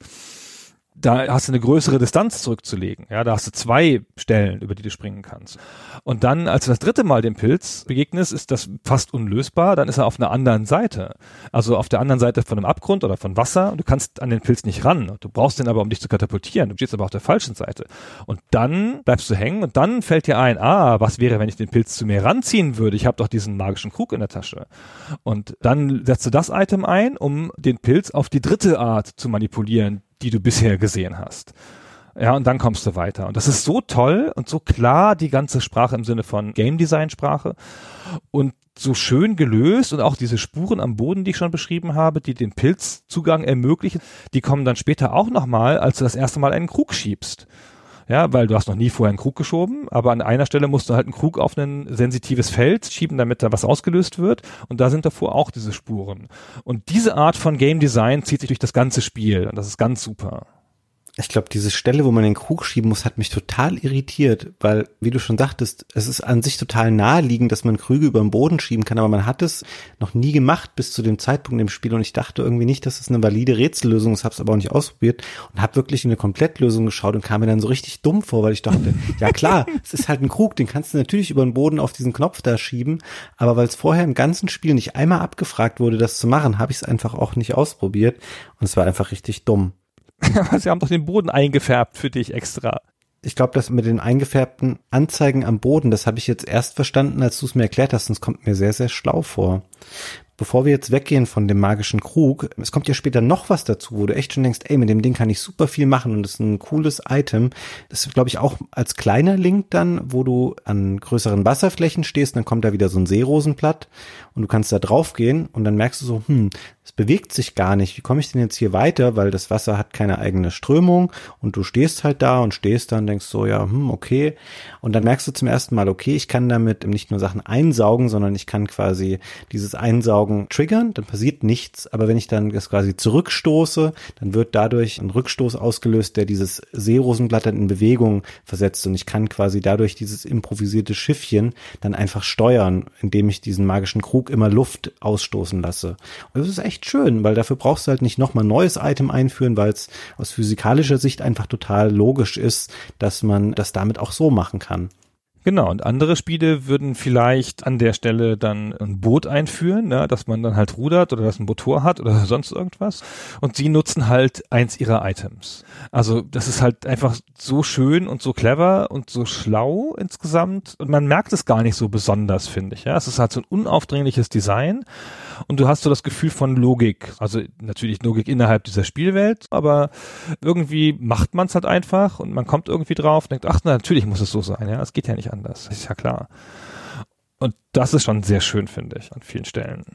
da hast du eine größere Distanz zurückzulegen. Ja, da hast du zwei Stellen, über die du springen kannst. Und dann, als du das dritte Mal dem Pilz begegnest, ist das fast unlösbar. Dann ist er auf einer anderen Seite. Also auf der anderen Seite von einem Abgrund oder von Wasser. Und du kannst an den Pilz nicht ran. Du brauchst den aber, um dich zu katapultieren. Du stehst aber auf der falschen Seite. Und dann bleibst du hängen und dann fällt dir ein, ah, was wäre, wenn ich den Pilz zu mir ranziehen würde? Ich habe doch diesen magischen Krug in der Tasche. Und dann setzt du das Item ein, um den Pilz auf die dritte Art zu manipulieren, die du bisher gesehen hast. Ja, und dann kommst du weiter. Und das ist so toll und so klar, die ganze Sprache im Sinne von Game Design Sprache und so schön gelöst und auch diese Spuren am Boden, die ich schon beschrieben habe, die den Pilzzugang ermöglichen, die kommen dann später auch nochmal, als du das erste Mal einen Krug schiebst. Ja, weil du hast noch nie vorher einen Krug geschoben, aber an einer Stelle musst du halt einen Krug auf ein sensitives Feld schieben, damit da was ausgelöst wird. Und da sind davor auch diese Spuren. Und diese Art von Game Design zieht sich durch das ganze Spiel. Und das ist ganz super ich glaube, diese Stelle, wo man den Krug schieben muss, hat mich total irritiert, weil, wie du schon sagtest, es ist an sich total naheliegend, dass man Krüge über den Boden schieben kann, aber man hat es noch nie gemacht bis zu dem Zeitpunkt im Spiel und ich dachte irgendwie nicht, dass es eine valide Rätsellösung ist, habe es aber auch nicht ausprobiert und habe wirklich in eine Komplettlösung geschaut und kam mir dann so richtig dumm vor, weil ich dachte, ja klar, es ist halt ein Krug, den kannst du natürlich über den Boden auf diesen Knopf da schieben, aber weil es vorher im ganzen Spiel nicht einmal abgefragt wurde, das zu machen, habe ich es einfach auch nicht ausprobiert und es war einfach richtig dumm. Sie haben doch den Boden eingefärbt für dich extra. Ich glaube, das mit den eingefärbten Anzeigen am Boden, das habe ich jetzt erst verstanden, als du es mir erklärt hast, es kommt mir sehr, sehr schlau vor. Bevor wir jetzt weggehen von dem magischen Krug, es kommt ja später noch was dazu, wo du echt schon denkst, ey, mit dem Ding kann ich super viel machen und das ist ein cooles Item. Das ist, glaube ich, auch als kleiner Link dann, wo du an größeren Wasserflächen stehst, dann kommt da wieder so ein Seerosenblatt und du kannst da drauf gehen und dann merkst du so, hm, es bewegt sich gar nicht. Wie komme ich denn jetzt hier weiter? Weil das Wasser hat keine eigene Strömung und du stehst halt da und stehst da und denkst so, ja, hm, okay. Und dann merkst du zum ersten Mal, okay, ich kann damit nicht nur Sachen einsaugen, sondern ich kann quasi dieses Einsaugen triggern, dann passiert nichts. Aber wenn ich dann das quasi zurückstoße, dann wird dadurch ein Rückstoß ausgelöst, der dieses Seerosenblatt dann in Bewegung versetzt und ich kann quasi dadurch dieses improvisierte Schiffchen dann einfach steuern, indem ich diesen magischen Krug immer Luft ausstoßen lasse. Und das ist echt schön, weil dafür brauchst du halt nicht nochmal ein neues Item einführen, weil es aus physikalischer Sicht einfach total logisch ist, dass man das damit auch so machen kann. Genau, und andere Spiele würden vielleicht an der Stelle dann ein Boot einführen, ne, dass man dann halt rudert oder dass ein Motor hat oder sonst irgendwas. Und sie nutzen halt eins ihrer Items. Also das ist halt einfach so schön und so clever und so schlau insgesamt. Und man merkt es gar nicht so besonders, finde ich. Ja, es ist halt so ein unaufdringliches Design und du hast so das Gefühl von Logik. Also natürlich Logik innerhalb dieser Spielwelt, aber irgendwie macht man es halt einfach und man kommt irgendwie drauf und denkt, ach, na, natürlich muss es so sein, ja, es geht ja nicht anders, ist ja klar. Und das ist schon sehr schön, finde ich, an vielen Stellen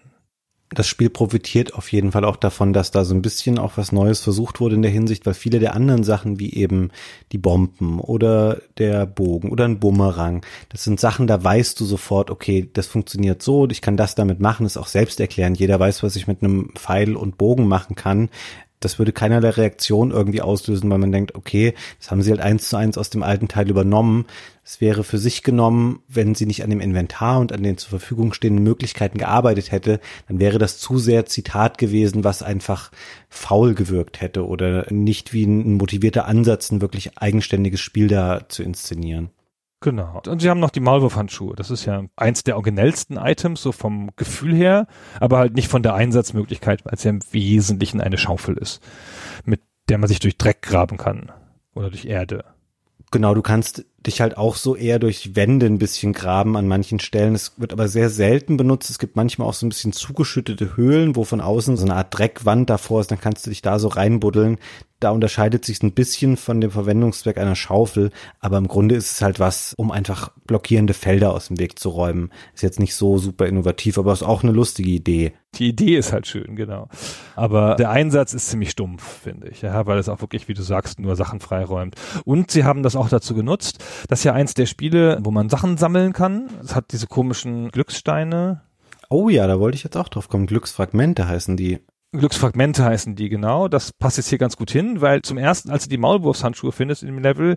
das Spiel profitiert auf jeden Fall auch davon, dass da so ein bisschen auch was Neues versucht wurde in der Hinsicht, weil viele der anderen Sachen wie eben die Bomben oder der Bogen oder ein Bumerang, das sind Sachen, da weißt du sofort, okay, das funktioniert so, ich kann das damit machen, ist auch selbst erklären. Jeder weiß, was ich mit einem Pfeil und Bogen machen kann das würde keinerlei Reaktion irgendwie auslösen, weil man denkt, okay, das haben sie halt eins zu eins aus dem alten Teil übernommen. Es wäre für sich genommen, wenn sie nicht an dem Inventar und an den zur Verfügung stehenden Möglichkeiten gearbeitet hätte, dann wäre das zu sehr Zitat gewesen, was einfach faul gewirkt hätte oder nicht wie ein motivierter Ansatz, ein wirklich eigenständiges Spiel da zu inszenieren. Genau. Und sie haben noch die Maulwurfhandschuhe. Das ist ja eins der originellsten Items, so vom Gefühl her, aber halt nicht von der Einsatzmöglichkeit, weil es ja im Wesentlichen eine Schaufel ist, mit der man sich durch Dreck graben kann oder durch Erde. Genau, du kannst dich halt auch so eher durch Wände ein bisschen graben an manchen Stellen. Es wird aber sehr selten benutzt. Es gibt manchmal auch so ein bisschen zugeschüttete Höhlen, wo von außen so eine Art Dreckwand davor ist. Dann kannst du dich da so reinbuddeln. Da unterscheidet sich ein bisschen von dem Verwendungszweck einer Schaufel, aber im Grunde ist es halt was, um einfach blockierende Felder aus dem Weg zu räumen. Ist jetzt nicht so super innovativ, aber ist auch eine lustige Idee. Die Idee ist halt schön, genau. Aber der Einsatz ist ziemlich stumpf, finde ich, ja, weil es auch wirklich, wie du sagst, nur Sachen freiräumt. Und sie haben das auch dazu genutzt, das ist ja eins der Spiele, wo man Sachen sammeln kann. Es hat diese komischen Glückssteine. Oh ja, da wollte ich jetzt auch drauf kommen. Glücksfragmente heißen die. Glücksfragmente heißen die genau. Das passt jetzt hier ganz gut hin, weil zum ersten, als du die Maulwurfshandschuhe findest in dem Level,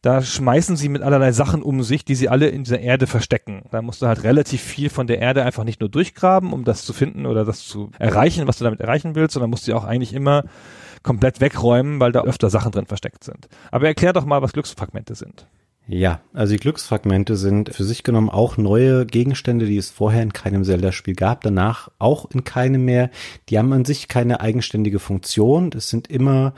da schmeißen sie mit allerlei Sachen um sich, die sie alle in dieser Erde verstecken. Da musst du halt relativ viel von der Erde einfach nicht nur durchgraben, um das zu finden oder das zu erreichen, was du damit erreichen willst, sondern musst du auch eigentlich immer komplett wegräumen, weil da öfter Sachen drin versteckt sind. Aber erklär doch mal, was Glücksfragmente sind. Ja, also die Glücksfragmente sind für sich genommen auch neue Gegenstände, die es vorher in keinem Zelda-Spiel gab, danach auch in keinem mehr. Die haben an sich keine eigenständige Funktion. Das sind immer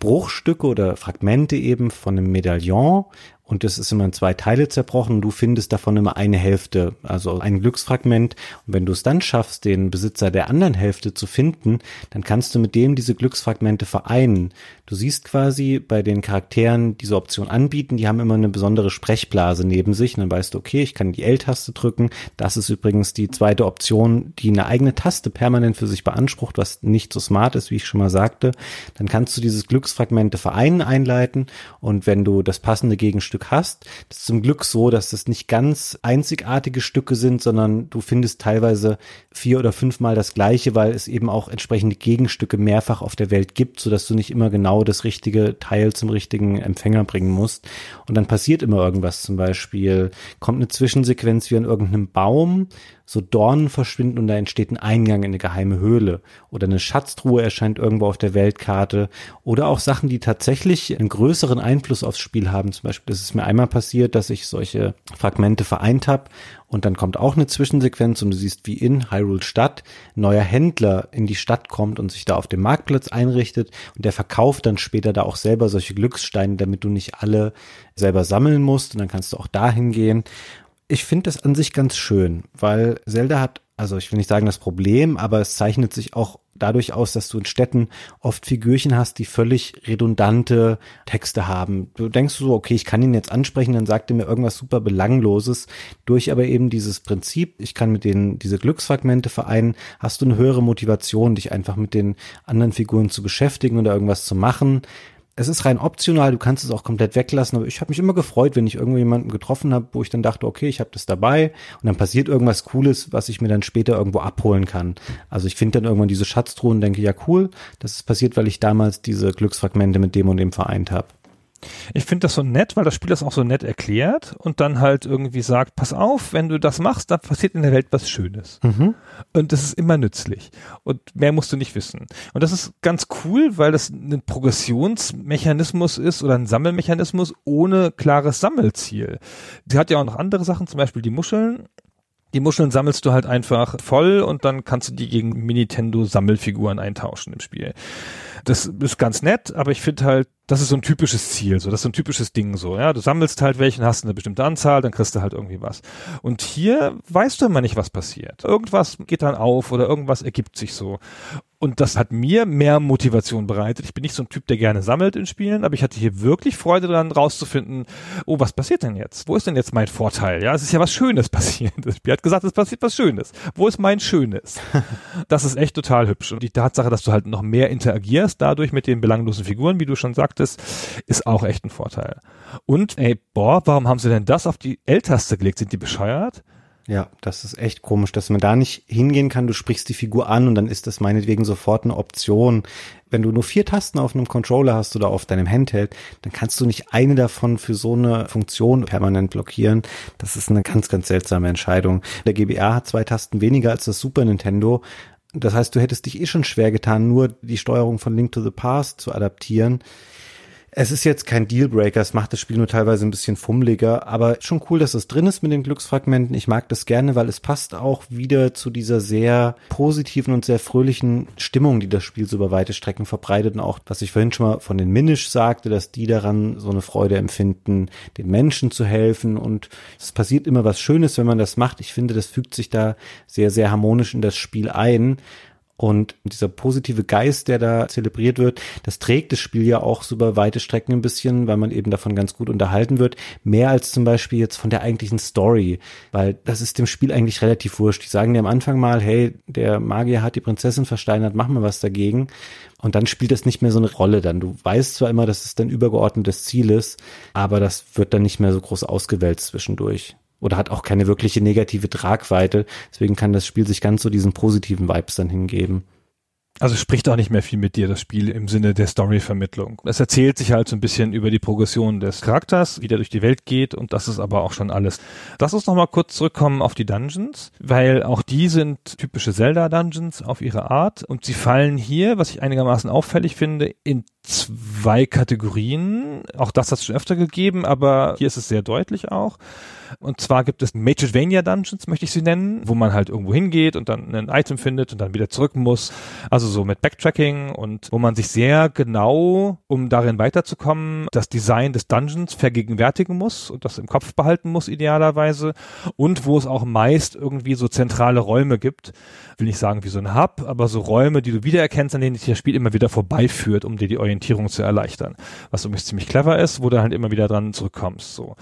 Bruchstücke oder Fragmente eben von einem Medaillon und das ist immer in zwei Teile zerbrochen. Du findest davon immer eine Hälfte, also ein Glücksfragment. Und wenn du es dann schaffst, den Besitzer der anderen Hälfte zu finden, dann kannst du mit dem diese Glücksfragmente vereinen. Du siehst quasi bei den Charakteren diese Option anbieten, die haben immer eine besondere Sprechblase neben sich. Und dann weißt du, okay, ich kann die L-Taste drücken. Das ist übrigens die zweite Option, die eine eigene Taste permanent für sich beansprucht, was nicht so smart ist, wie ich schon mal sagte. Dann kannst du dieses Glücksfragmente vereinen einleiten. Und wenn du das passende Gegenstück Stück hast. Das ist zum Glück so, dass das nicht ganz einzigartige Stücke sind, sondern du findest teilweise vier oder fünfmal das gleiche, weil es eben auch entsprechende Gegenstücke mehrfach auf der Welt gibt, sodass du nicht immer genau das richtige Teil zum richtigen Empfänger bringen musst. Und dann passiert immer irgendwas. Zum Beispiel kommt eine Zwischensequenz wie an irgendeinem Baum so Dornen verschwinden und da entsteht ein Eingang in eine geheime Höhle oder eine Schatztruhe erscheint irgendwo auf der Weltkarte oder auch Sachen, die tatsächlich einen größeren Einfluss aufs Spiel haben. Zum Beispiel ist es mir einmal passiert, dass ich solche Fragmente vereint habe und dann kommt auch eine Zwischensequenz und du siehst, wie in Hyrule Stadt neuer Händler in die Stadt kommt und sich da auf dem Marktplatz einrichtet. Und der verkauft dann später da auch selber solche Glückssteine, damit du nicht alle selber sammeln musst. Und dann kannst du auch dahin gehen ich finde das an sich ganz schön, weil Zelda hat, also ich will nicht sagen das Problem, aber es zeichnet sich auch dadurch aus, dass du in Städten oft Figürchen hast, die völlig redundante Texte haben. Du denkst so, okay, ich kann ihn jetzt ansprechen, dann sagt er mir irgendwas super Belangloses. Durch aber eben dieses Prinzip, ich kann mit denen diese Glücksfragmente vereinen, hast du eine höhere Motivation, dich einfach mit den anderen Figuren zu beschäftigen oder irgendwas zu machen es ist rein optional, du kannst es auch komplett weglassen, aber ich habe mich immer gefreut, wenn ich irgendwo jemanden getroffen habe, wo ich dann dachte, okay, ich habe das dabei und dann passiert irgendwas Cooles, was ich mir dann später irgendwo abholen kann. Also ich finde dann irgendwann diese Schatztruhe und denke, ja cool, das ist passiert, weil ich damals diese Glücksfragmente mit dem und dem vereint habe. Ich finde das so nett, weil das Spiel das auch so nett erklärt und dann halt irgendwie sagt, pass auf, wenn du das machst, dann passiert in der Welt was Schönes. Mhm. Und das ist immer nützlich. Und mehr musst du nicht wissen. Und das ist ganz cool, weil das ein Progressionsmechanismus ist oder ein Sammelmechanismus ohne klares Sammelziel. Sie hat ja auch noch andere Sachen, zum Beispiel die Muscheln. Die Muscheln sammelst du halt einfach voll und dann kannst du die gegen Minitendo Sammelfiguren eintauschen im Spiel. Das ist ganz nett, aber ich finde halt, das ist so ein typisches Ziel, so das ist so ein typisches Ding so, ja, du sammelst halt welchen, hast eine bestimmte Anzahl, dann kriegst du halt irgendwie was. Und hier weißt du immer nicht, was passiert. Irgendwas geht dann auf oder irgendwas ergibt sich so. Und das hat mir mehr Motivation bereitet. Ich bin nicht so ein Typ, der gerne sammelt in Spielen, aber ich hatte hier wirklich Freude daran, rauszufinden, oh, was passiert denn jetzt? Wo ist denn jetzt mein Vorteil? Ja, es ist ja was Schönes passiert. Das Spiel hat gesagt, es passiert was Schönes. Wo ist mein Schönes? das ist echt total hübsch. Und die Tatsache, dass du halt noch mehr interagierst dadurch mit den belanglosen Figuren, wie du schon sagtest, ist auch echt ein Vorteil. Und, ey, boah, warum haben sie denn das auf die L-Taste gelegt? Sind die bescheuert? Ja, das ist echt komisch, dass man da nicht hingehen kann, du sprichst die Figur an und dann ist das meinetwegen sofort eine Option. Wenn du nur vier Tasten auf einem Controller hast oder auf deinem Handheld, dann kannst du nicht eine davon für so eine Funktion permanent blockieren. Das ist eine ganz, ganz seltsame Entscheidung. Der GBR hat zwei Tasten weniger als das Super Nintendo, das heißt, du hättest dich eh schon schwer getan, nur die Steuerung von Link to the Past zu adaptieren. Es ist jetzt kein Dealbreaker, es macht das Spiel nur teilweise ein bisschen fummeliger, aber schon cool, dass es drin ist mit den Glücksfragmenten. Ich mag das gerne, weil es passt auch wieder zu dieser sehr positiven und sehr fröhlichen Stimmung, die das Spiel so über weite Strecken verbreitet und auch, was ich vorhin schon mal von den Minish sagte, dass die daran so eine Freude empfinden, den Menschen zu helfen und es passiert immer was Schönes, wenn man das macht. Ich finde, das fügt sich da sehr, sehr harmonisch in das Spiel ein. Und dieser positive Geist, der da zelebriert wird, das trägt das Spiel ja auch so über weite Strecken ein bisschen, weil man eben davon ganz gut unterhalten wird. Mehr als zum Beispiel jetzt von der eigentlichen Story, weil das ist dem Spiel eigentlich relativ wurscht. Die sagen dir am Anfang mal, hey, der Magier hat die Prinzessin versteinert, mach mal was dagegen. Und dann spielt das nicht mehr so eine Rolle dann. Du weißt zwar immer, dass es dein übergeordnetes Ziel ist, aber das wird dann nicht mehr so groß ausgewälzt zwischendurch oder hat auch keine wirkliche negative Tragweite. Deswegen kann das Spiel sich ganz so diesen positiven Vibes dann hingeben. Also spricht auch nicht mehr viel mit dir, das Spiel im Sinne der Story-Vermittlung. Es erzählt sich halt so ein bisschen über die Progression des Charakters, wie der durch die Welt geht und das ist aber auch schon alles. Lass uns nochmal kurz zurückkommen auf die Dungeons, weil auch die sind typische Zelda-Dungeons auf ihre Art und sie fallen hier, was ich einigermaßen auffällig finde, in zwei Kategorien. Auch das hat es schon öfter gegeben, aber hier ist es sehr deutlich auch. Und zwar gibt es Metroidvania Dungeons, möchte ich sie nennen, wo man halt irgendwo hingeht und dann ein Item findet und dann wieder zurück muss. Also so mit Backtracking und wo man sich sehr genau, um darin weiterzukommen, das Design des Dungeons vergegenwärtigen muss und das im Kopf behalten muss idealerweise. Und wo es auch meist irgendwie so zentrale Räume gibt. Will nicht sagen wie so ein Hub, aber so Räume, die du wiedererkennst, an denen dich das Spiel immer wieder vorbeiführt, um dir die Orientierung zu erleichtern. Was übrigens ziemlich clever ist, wo du halt immer wieder dran zurückkommst. So.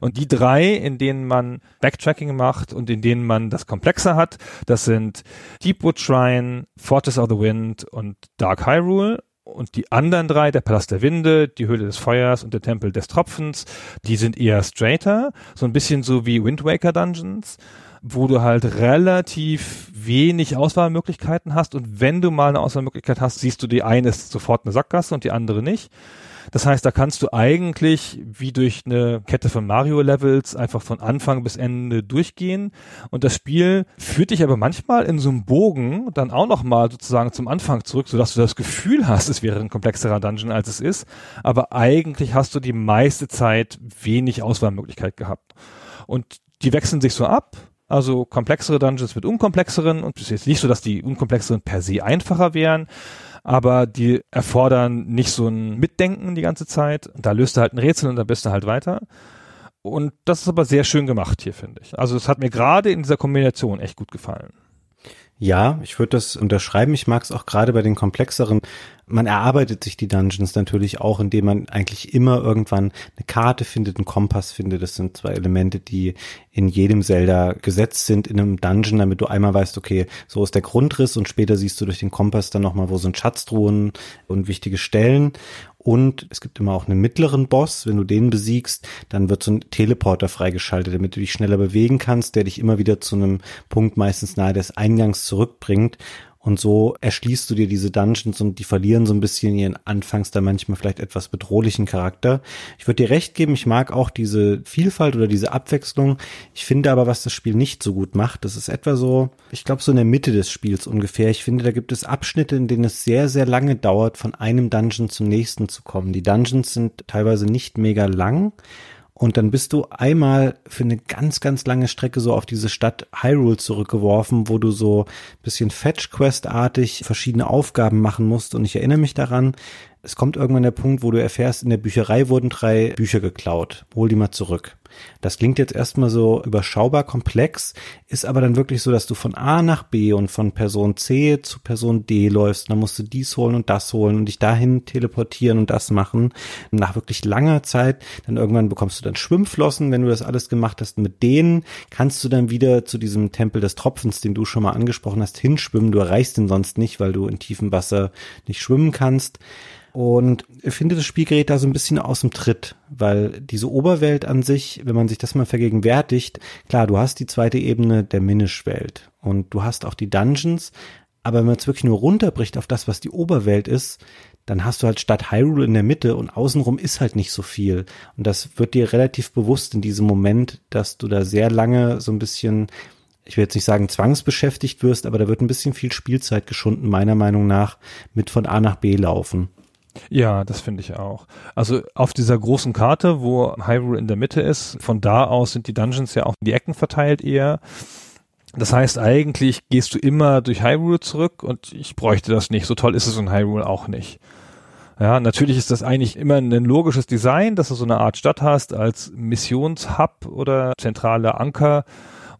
Und die drei in denen man Backtracking macht und in denen man das Komplexer hat. Das sind Deepwood Shrine, Fortress of the Wind und Dark Hyrule. Und die anderen drei, der Palast der Winde, die Höhle des Feuers und der Tempel des Tropfens, die sind eher straighter, so ein bisschen so wie Wind Waker Dungeons wo du halt relativ wenig Auswahlmöglichkeiten hast und wenn du mal eine Auswahlmöglichkeit hast, siehst du die eine ist sofort eine Sackgasse und die andere nicht. Das heißt, da kannst du eigentlich wie durch eine Kette von Mario-Levels einfach von Anfang bis Ende durchgehen. Und das Spiel führt dich aber manchmal in so einem Bogen dann auch nochmal sozusagen zum Anfang zurück, sodass du das Gefühl hast, es wäre ein komplexerer Dungeon, als es ist. Aber eigentlich hast du die meiste Zeit wenig Auswahlmöglichkeit gehabt. Und die wechseln sich so ab. Also komplexere Dungeons mit unkomplexeren und es ist jetzt nicht so, dass die unkomplexeren per se einfacher wären, aber die erfordern nicht so ein Mitdenken die ganze Zeit. Da löst du halt ein Rätsel und dann bist du halt weiter. Und das ist aber sehr schön gemacht hier, finde ich. Also es hat mir gerade in dieser Kombination echt gut gefallen. Ja, ich würde das unterschreiben. Ich mag es auch gerade bei den komplexeren. Man erarbeitet sich die Dungeons natürlich auch, indem man eigentlich immer irgendwann eine Karte findet, einen Kompass findet. Das sind zwei Elemente, die in jedem Zelda gesetzt sind in einem Dungeon, damit du einmal weißt, okay, so ist der Grundriss und später siehst du durch den Kompass dann nochmal, wo sind Schatztruhen und wichtige Stellen. Und es gibt immer auch einen mittleren Boss. Wenn du den besiegst, dann wird so ein Teleporter freigeschaltet, damit du dich schneller bewegen kannst, der dich immer wieder zu einem Punkt meistens nahe des Eingangs zurückbringt. Und so erschließt du dir diese Dungeons und die verlieren so ein bisschen ihren anfangs da manchmal vielleicht etwas bedrohlichen Charakter. Ich würde dir recht geben, ich mag auch diese Vielfalt oder diese Abwechslung. Ich finde aber, was das Spiel nicht so gut macht, das ist etwa so, ich glaube so in der Mitte des Spiels ungefähr. Ich finde, da gibt es Abschnitte, in denen es sehr, sehr lange dauert, von einem Dungeon zum nächsten zu kommen. Die Dungeons sind teilweise nicht mega lang und dann bist du einmal für eine ganz, ganz lange Strecke so auf diese Stadt Hyrule zurückgeworfen, wo du so bisschen Fetch-Quest-artig verschiedene Aufgaben machen musst. Und ich erinnere mich daran, es kommt irgendwann der Punkt, wo du erfährst, in der Bücherei wurden drei Bücher geklaut. Hol die mal zurück. Das klingt jetzt erstmal so überschaubar komplex, ist aber dann wirklich so, dass du von A nach B und von Person C zu Person D läufst. Dann musst du dies holen und das holen und dich dahin teleportieren und das machen. Nach wirklich langer Zeit, dann irgendwann bekommst du dann Schwimmflossen, wenn du das alles gemacht hast. Mit denen kannst du dann wieder zu diesem Tempel des Tropfens, den du schon mal angesprochen hast, hinschwimmen. Du erreichst ihn sonst nicht, weil du in tiefem Wasser nicht schwimmen kannst. Und ich finde, das Spiel gerät da so ein bisschen aus dem Tritt, weil diese Oberwelt an sich, wenn man sich das mal vergegenwärtigt, klar, du hast die zweite Ebene der Minish-Welt und du hast auch die Dungeons, aber wenn man es wirklich nur runterbricht auf das, was die Oberwelt ist, dann hast du halt Stadt Hyrule in der Mitte und außenrum ist halt nicht so viel. Und das wird dir relativ bewusst in diesem Moment, dass du da sehr lange so ein bisschen ich will jetzt nicht sagen zwangsbeschäftigt wirst, aber da wird ein bisschen viel Spielzeit geschunden, meiner Meinung nach, mit von A nach B laufen. Ja, das finde ich auch. Also auf dieser großen Karte, wo Hyrule in der Mitte ist, von da aus sind die Dungeons ja auch in die Ecken verteilt eher. Das heißt, eigentlich gehst du immer durch Hyrule zurück und ich bräuchte das nicht. So toll ist es in Hyrule auch nicht. Ja, natürlich ist das eigentlich immer ein logisches Design, dass du so eine Art Stadt hast als Missionshub oder zentrale Anker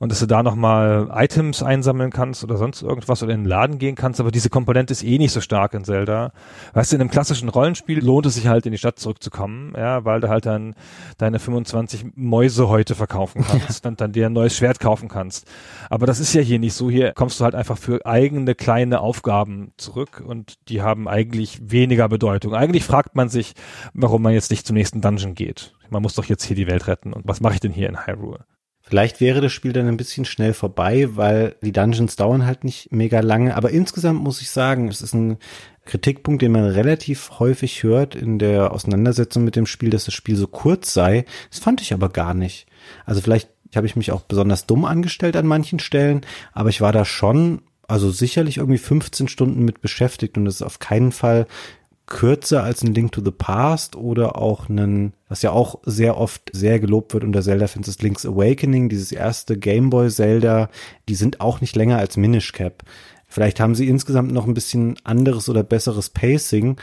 und dass du da nochmal Items einsammeln kannst oder sonst irgendwas oder in den Laden gehen kannst, aber diese Komponente ist eh nicht so stark in Zelda. Weißt du, in einem klassischen Rollenspiel lohnt es sich halt in die Stadt zurückzukommen, ja, weil du halt dann deine 25 Mäuse heute verkaufen kannst und dann dir ein neues Schwert kaufen kannst. Aber das ist ja hier nicht so. Hier kommst du halt einfach für eigene kleine Aufgaben zurück und die haben eigentlich weniger Bedeutung. Eigentlich fragt man sich, warum man jetzt nicht zum nächsten Dungeon geht. Man muss doch jetzt hier die Welt retten und was mache ich denn hier in Hyrule? Vielleicht wäre das Spiel dann ein bisschen schnell vorbei, weil die Dungeons dauern halt nicht mega lange. Aber insgesamt muss ich sagen, es ist ein Kritikpunkt, den man relativ häufig hört in der Auseinandersetzung mit dem Spiel, dass das Spiel so kurz sei. Das fand ich aber gar nicht. Also vielleicht habe ich mich auch besonders dumm angestellt an manchen Stellen, aber ich war da schon, also sicherlich irgendwie 15 Stunden mit beschäftigt und das ist auf keinen Fall kürzer als ein Link to the Past oder auch einen, was ja auch sehr oft sehr gelobt wird unter Zelda-Fans, ist Link's Awakening, dieses erste Gameboy Zelda, die sind auch nicht länger als Minish Cap. Vielleicht haben sie insgesamt noch ein bisschen anderes oder besseres Pacing,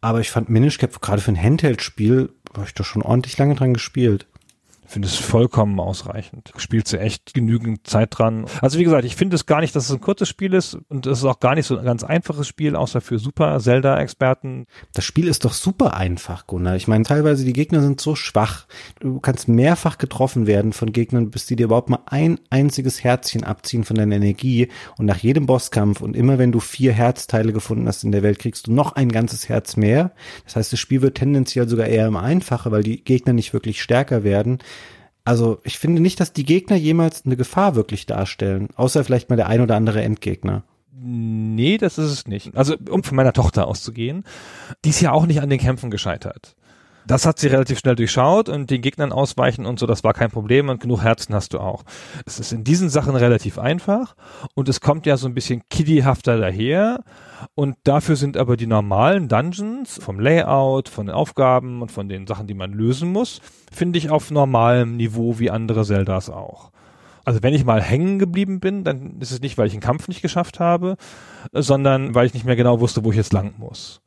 aber ich fand Minish Cap gerade für ein Handheld-Spiel, habe ich doch schon ordentlich lange dran gespielt finde es vollkommen ausreichend. Spielt sie echt genügend Zeit dran. Also wie gesagt, ich finde es gar nicht, dass es ein kurzes Spiel ist und es ist auch gar nicht so ein ganz einfaches Spiel, außer für super Zelda-Experten. Das Spiel ist doch super einfach, Gunnar. Ich meine, teilweise die Gegner sind so schwach. Du kannst mehrfach getroffen werden von Gegnern, bis die dir überhaupt mal ein einziges Herzchen abziehen von deiner Energie. Und nach jedem Bosskampf und immer wenn du vier Herzteile gefunden hast in der Welt, kriegst du noch ein ganzes Herz mehr. Das heißt, das Spiel wird tendenziell sogar eher im Einfache, weil die Gegner nicht wirklich stärker werden. Also ich finde nicht, dass die Gegner jemals eine Gefahr wirklich darstellen, außer vielleicht mal der ein oder andere Endgegner. Nee, das ist es nicht. Also um von meiner Tochter auszugehen, die ist ja auch nicht an den Kämpfen gescheitert. Das hat sie relativ schnell durchschaut und den Gegnern ausweichen und so, das war kein Problem und genug Herzen hast du auch. Es ist in diesen Sachen relativ einfach und es kommt ja so ein bisschen kiddyhafter daher und dafür sind aber die normalen Dungeons vom Layout, von den Aufgaben und von den Sachen, die man lösen muss, finde ich auf normalem Niveau wie andere Zeldas auch. Also wenn ich mal hängen geblieben bin, dann ist es nicht, weil ich einen Kampf nicht geschafft habe, sondern weil ich nicht mehr genau wusste, wo ich jetzt lang muss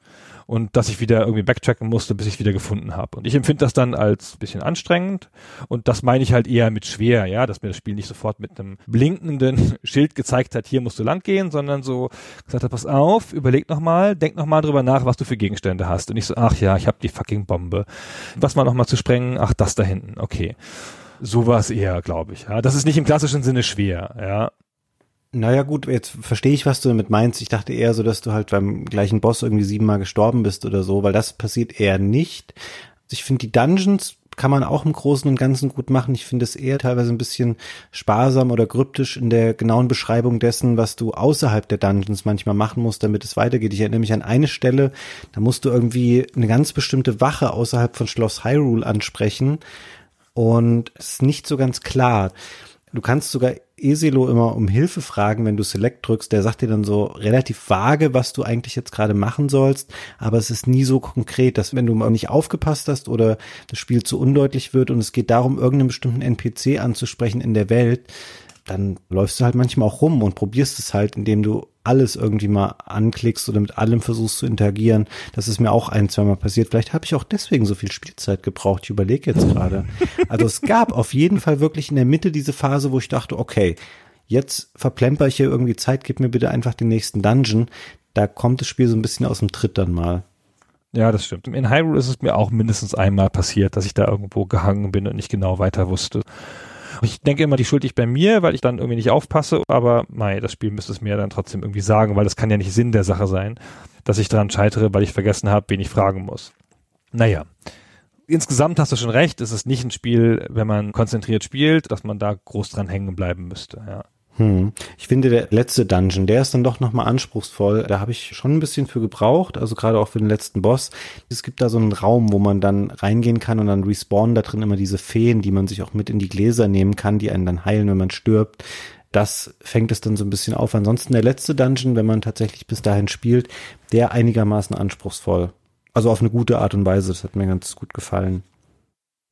und dass ich wieder irgendwie backtracken musste, bis ich wieder gefunden habe. Und ich empfinde das dann als bisschen anstrengend und das meine ich halt eher mit schwer, ja, dass mir das Spiel nicht sofort mit einem blinkenden Schild gezeigt hat, hier musst du lang gehen, sondern so gesagt hat, pass auf, überleg nochmal, denk nochmal drüber nach, was du für Gegenstände hast. Und ich so, ach ja, ich habe die fucking Bombe. Was mal nochmal zu sprengen, ach, das da hinten, okay. So war es eher, glaube ich. Ja. Das ist nicht im klassischen Sinne schwer, ja. Naja gut, jetzt verstehe ich, was du damit meinst. Ich dachte eher so, dass du halt beim gleichen Boss irgendwie siebenmal gestorben bist oder so, weil das passiert eher nicht. Ich finde, die Dungeons kann man auch im Großen und Ganzen gut machen. Ich finde es eher teilweise ein bisschen sparsam oder kryptisch in der genauen Beschreibung dessen, was du außerhalb der Dungeons manchmal machen musst, damit es weitergeht. Ich erinnere mich an eine Stelle, da musst du irgendwie eine ganz bestimmte Wache außerhalb von Schloss Hyrule ansprechen und es ist nicht so ganz klar. Du kannst sogar Esilo immer um Hilfe fragen, wenn du Select drückst. Der sagt dir dann so relativ vage, was du eigentlich jetzt gerade machen sollst. Aber es ist nie so konkret, dass wenn du mal nicht aufgepasst hast oder das Spiel zu undeutlich wird und es geht darum, irgendeinen bestimmten NPC anzusprechen in der Welt, dann läufst du halt manchmal auch rum und probierst es halt, indem du alles irgendwie mal anklickst oder mit allem versuchst zu interagieren. Das ist mir auch ein, zweimal passiert. Vielleicht habe ich auch deswegen so viel Spielzeit gebraucht. Ich überlege jetzt gerade. Also es gab auf jeden Fall wirklich in der Mitte diese Phase, wo ich dachte, okay, jetzt verplemper ich hier irgendwie Zeit, gib mir bitte einfach den nächsten Dungeon. Da kommt das Spiel so ein bisschen aus dem Tritt dann mal. Ja, das stimmt. In Hyrule ist es mir auch mindestens einmal passiert, dass ich da irgendwo gehangen bin und nicht genau weiter wusste. Ich denke immer, die Schuld liegt bei mir, weil ich dann irgendwie nicht aufpasse, aber mei, das Spiel müsste es mir dann trotzdem irgendwie sagen, weil das kann ja nicht Sinn der Sache sein, dass ich daran scheitere, weil ich vergessen habe, wen ich fragen muss. Naja. Insgesamt hast du schon recht, es ist nicht ein Spiel, wenn man konzentriert spielt, dass man da groß dran hängen bleiben müsste, ja. Hm. Ich finde, der letzte Dungeon, der ist dann doch nochmal anspruchsvoll. Da habe ich schon ein bisschen für gebraucht, also gerade auch für den letzten Boss. Es gibt da so einen Raum, wo man dann reingehen kann und dann respawnen da drin immer diese Feen, die man sich auch mit in die Gläser nehmen kann, die einen dann heilen, wenn man stirbt. Das fängt es dann so ein bisschen auf. Ansonsten der letzte Dungeon, wenn man tatsächlich bis dahin spielt, der einigermaßen anspruchsvoll. Also auf eine gute Art und Weise. Das hat mir ganz gut gefallen.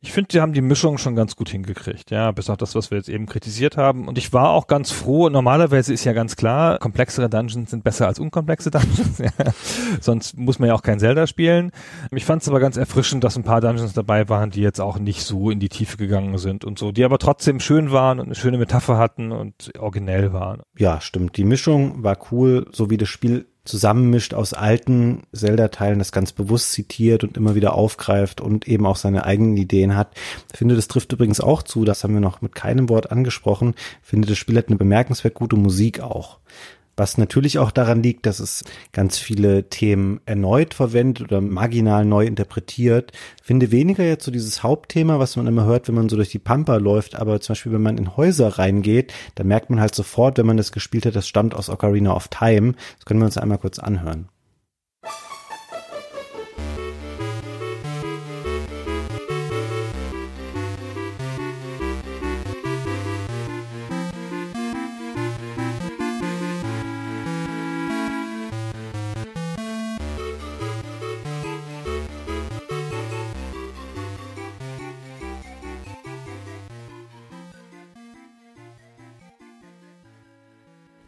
Ich finde, sie haben die Mischung schon ganz gut hingekriegt, ja, bis auf das, was wir jetzt eben kritisiert haben. Und ich war auch ganz froh, normalerweise ist ja ganz klar, komplexere Dungeons sind besser als unkomplexe Dungeons, ja. sonst muss man ja auch kein Zelda spielen. Ich fand es aber ganz erfrischend, dass ein paar Dungeons dabei waren, die jetzt auch nicht so in die Tiefe gegangen sind und so, die aber trotzdem schön waren und eine schöne Metapher hatten und originell waren. Ja, stimmt. Die Mischung war cool, so wie das Spiel zusammenmischt aus alten Zelda-Teilen, das ganz bewusst zitiert und immer wieder aufgreift und eben auch seine eigenen Ideen hat. Ich finde, das trifft übrigens auch zu, das haben wir noch mit keinem Wort angesprochen. Ich finde, das Spiel hat eine bemerkenswert gute Musik auch. Was natürlich auch daran liegt, dass es ganz viele Themen erneut verwendet oder marginal neu interpretiert. Finde weniger jetzt so dieses Hauptthema, was man immer hört, wenn man so durch die Pampa läuft, aber zum Beispiel, wenn man in Häuser reingeht, da merkt man halt sofort, wenn man das gespielt hat, das stammt aus Ocarina of Time. Das können wir uns einmal kurz anhören.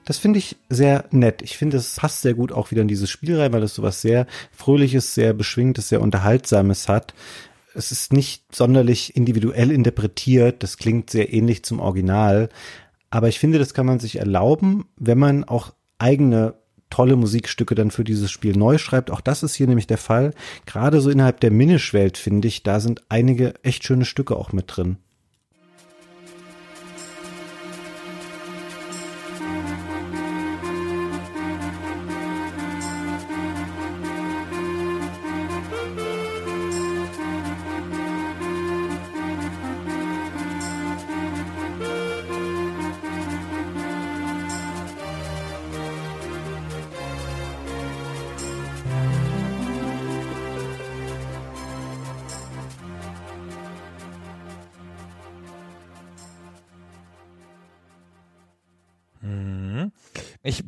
Das finde ich sehr nett. Ich finde, es passt sehr gut auch wieder in dieses Spiel rein, weil es sowas sehr Fröhliches, sehr Beschwingtes, sehr Unterhaltsames hat. Es ist nicht sonderlich individuell interpretiert. Das klingt sehr ähnlich zum Original. Aber ich finde, das kann man sich erlauben, wenn man auch eigene tolle Musikstücke dann für dieses Spiel neu schreibt. Auch das ist hier nämlich der Fall. Gerade so innerhalb der Minish-Welt finde ich, da sind einige echt schöne Stücke auch mit drin.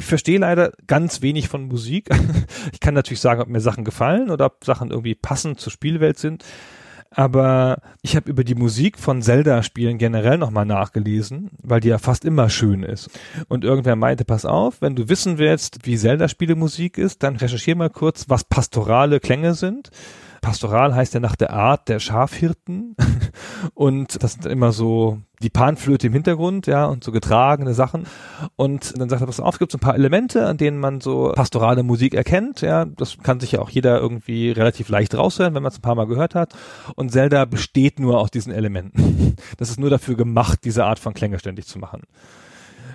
Verstehe leider ganz wenig von Musik. Ich kann natürlich sagen, ob mir Sachen gefallen oder ob Sachen irgendwie passend zur Spielwelt sind. Aber ich habe über die Musik von Zelda-Spielen generell nochmal nachgelesen, weil die ja fast immer schön ist. Und irgendwer meinte, pass auf, wenn du wissen willst, wie Zelda-Spiele Musik ist, dann recherchier mal kurz, was pastorale Klänge sind Pastoral heißt ja nach der Art der Schafhirten. und das sind immer so die Panflöte im Hintergrund, ja, und so getragene Sachen. Und dann sagt er, pass auf, es gibt so ein paar Elemente, an denen man so pastorale Musik erkennt, ja. Das kann sich ja auch jeder irgendwie relativ leicht raushören, wenn man es ein paar Mal gehört hat. Und Zelda besteht nur aus diesen Elementen. Das ist nur dafür gemacht, diese Art von Klänge ständig zu machen.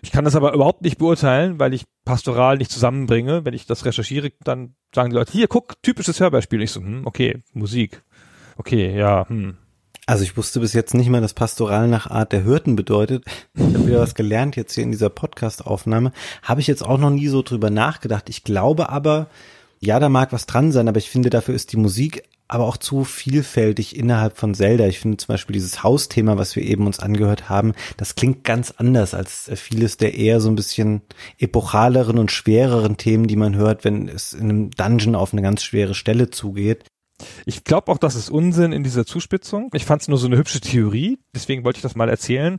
Ich kann das aber überhaupt nicht beurteilen, weil ich pastoral nicht zusammenbringe. Wenn ich das recherchiere, dann sagen die Leute, hier, guck, typisches Hörbarspiel. Ich so, hm, okay, Musik. Okay, ja, hm. Also ich wusste bis jetzt nicht mal, dass Pastoral nach Art der Hürden bedeutet. Ich habe wieder was gelernt jetzt hier in dieser Podcast-Aufnahme. Habe ich jetzt auch noch nie so drüber nachgedacht. Ich glaube aber, ja, da mag was dran sein, aber ich finde, dafür ist die Musik aber auch zu vielfältig innerhalb von Zelda. Ich finde zum Beispiel dieses Hausthema, was wir eben uns angehört haben, das klingt ganz anders als vieles der eher so ein bisschen epochaleren und schwereren Themen, die man hört, wenn es in einem Dungeon auf eine ganz schwere Stelle zugeht. Ich glaube auch, das ist Unsinn in dieser Zuspitzung. Ich fand es nur so eine hübsche Theorie, deswegen wollte ich das mal erzählen.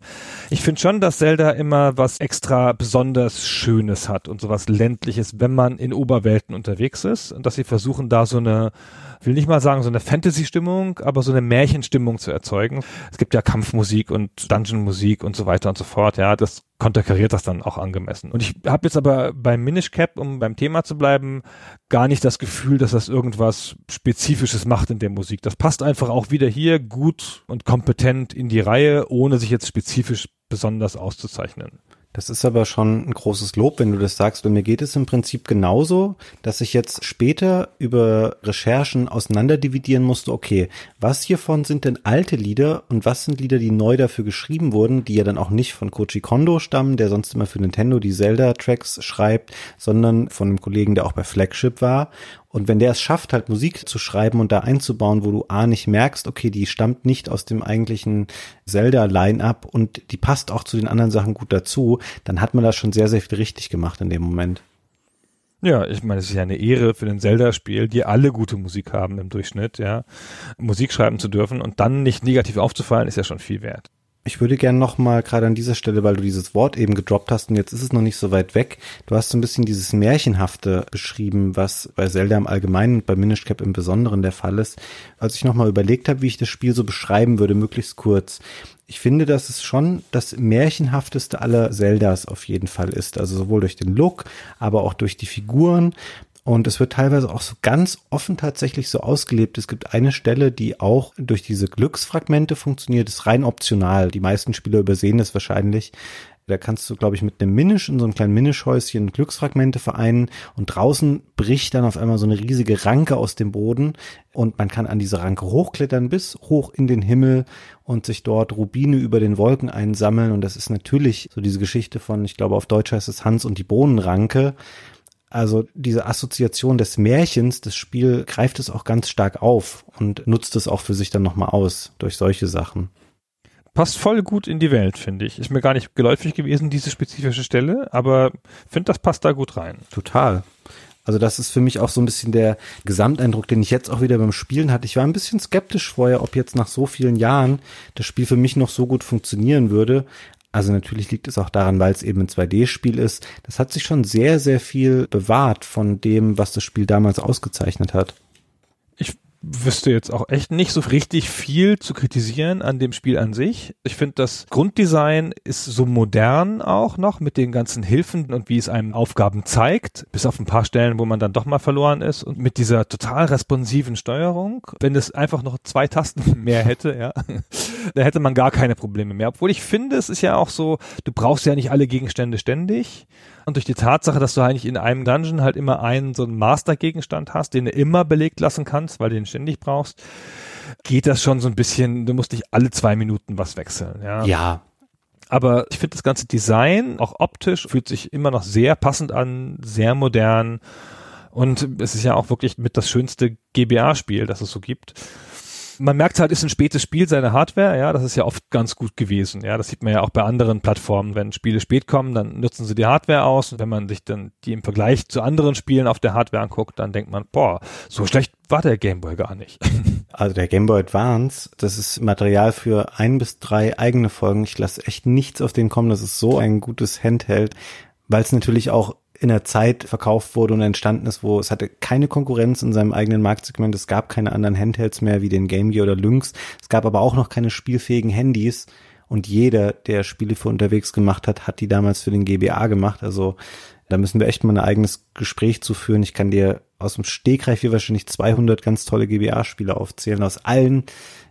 Ich finde schon, dass Zelda immer was extra besonders Schönes hat und sowas ländliches, wenn man in Oberwelten unterwegs ist und dass sie versuchen, da so eine will nicht mal sagen so eine Fantasy-Stimmung, aber so eine Märchenstimmung zu erzeugen. Es gibt ja Kampfmusik und Dungeon-Musik und so weiter und so fort. Ja, das konterkariert das dann auch angemessen. Und ich habe jetzt aber beim Minish Cap, um beim Thema zu bleiben, gar nicht das Gefühl, dass das irgendwas Spezifisches macht in der Musik. Das passt einfach auch wieder hier gut und kompetent in die Reihe, ohne sich jetzt spezifisch besonders auszuzeichnen. Das ist aber schon ein großes Lob, wenn du das sagst. Und mir geht es im Prinzip genauso, dass ich jetzt später über Recherchen auseinanderdividieren musste, okay, was hiervon sind denn alte Lieder und was sind Lieder, die neu dafür geschrieben wurden, die ja dann auch nicht von Koji Kondo stammen, der sonst immer für Nintendo die Zelda-Tracks schreibt, sondern von einem Kollegen, der auch bei Flagship war. Und wenn der es schafft, halt Musik zu schreiben und da einzubauen, wo du A nicht merkst, okay, die stammt nicht aus dem eigentlichen Zelda-Line-Up und die passt auch zu den anderen Sachen gut dazu, dann hat man da schon sehr, sehr viel richtig gemacht in dem Moment. Ja, ich meine, es ist ja eine Ehre für den Zelda-Spiel, die alle gute Musik haben im Durchschnitt, ja. Musik schreiben zu dürfen und dann nicht negativ aufzufallen, ist ja schon viel wert. Ich würde gern nochmal gerade an dieser Stelle, weil du dieses Wort eben gedroppt hast und jetzt ist es noch nicht so weit weg. Du hast so ein bisschen dieses Märchenhafte beschrieben, was bei Zelda im Allgemeinen und bei Minish Cap im Besonderen der Fall ist. Als ich nochmal überlegt habe, wie ich das Spiel so beschreiben würde, möglichst kurz. Ich finde, dass es schon das märchenhafteste aller Zeldas auf jeden Fall ist. Also sowohl durch den Look, aber auch durch die Figuren. Und es wird teilweise auch so ganz offen tatsächlich so ausgelebt. Es gibt eine Stelle, die auch durch diese Glücksfragmente funktioniert, ist rein optional. Die meisten Spieler übersehen es wahrscheinlich. Da kannst du, glaube ich, mit einem Minish in so einem kleinen Minish-Häuschen Glücksfragmente vereinen und draußen bricht dann auf einmal so eine riesige Ranke aus dem Boden und man kann an diese Ranke hochklettern bis hoch in den Himmel und sich dort Rubine über den Wolken einsammeln und das ist natürlich so diese Geschichte von, ich glaube auf Deutsch heißt es Hans und die Bohnenranke. Also diese Assoziation des Märchens, das Spiel greift es auch ganz stark auf und nutzt es auch für sich dann nochmal aus durch solche Sachen passt voll gut in die Welt, finde ich. Ist mir gar nicht geläufig gewesen, diese spezifische Stelle, aber finde, das passt da gut rein. Total. Also das ist für mich auch so ein bisschen der Gesamteindruck, den ich jetzt auch wieder beim Spielen hatte. Ich war ein bisschen skeptisch vorher, ob jetzt nach so vielen Jahren das Spiel für mich noch so gut funktionieren würde. Also natürlich liegt es auch daran, weil es eben ein 2D-Spiel ist. Das hat sich schon sehr, sehr viel bewahrt von dem, was das Spiel damals ausgezeichnet hat. Wüsste jetzt auch echt nicht so richtig viel zu kritisieren an dem Spiel an sich. Ich finde, das Grunddesign ist so modern auch noch mit den ganzen Hilfen und wie es einem Aufgaben zeigt, bis auf ein paar Stellen, wo man dann doch mal verloren ist und mit dieser total responsiven Steuerung. Wenn es einfach noch zwei Tasten mehr hätte, ja, da hätte man gar keine Probleme mehr. Obwohl ich finde, es ist ja auch so, du brauchst ja nicht alle Gegenstände ständig. Und durch die Tatsache, dass du eigentlich in einem Dungeon halt immer einen so einen Master-Gegenstand hast, den du immer belegt lassen kannst, weil du den ständig brauchst, geht das schon so ein bisschen, du musst nicht alle zwei Minuten was wechseln. Ja. ja. Aber ich finde das ganze Design, auch optisch, fühlt sich immer noch sehr passend an, sehr modern. Und es ist ja auch wirklich mit das schönste GBA-Spiel, das es so gibt man merkt halt, ist ein spätes Spiel seine Hardware, ja, das ist ja oft ganz gut gewesen, ja, das sieht man ja auch bei anderen Plattformen, wenn Spiele spät kommen, dann nutzen sie die Hardware aus und wenn man sich dann die im Vergleich zu anderen Spielen auf der Hardware anguckt, dann denkt man, boah, so schlecht war der Gameboy gar nicht. Also der Gameboy Advance, das ist Material für ein bis drei eigene Folgen. Ich lasse echt nichts auf den kommen. Das ist so ein gutes Handheld, weil es natürlich auch in der Zeit verkauft wurde und entstanden ist, wo es hatte keine Konkurrenz in seinem eigenen Marktsegment. Es gab keine anderen Handhelds mehr wie den Game Gear oder Lynx. Es gab aber auch noch keine spielfähigen Handys. Und jeder, der Spiele für unterwegs gemacht hat, hat die damals für den GBA gemacht. Also da müssen wir echt mal ein eigenes Gespräch zu führen. Ich kann dir aus dem Stegreif hier wahrscheinlich 200 ganz tolle GBA-Spiele aufzählen, aus allen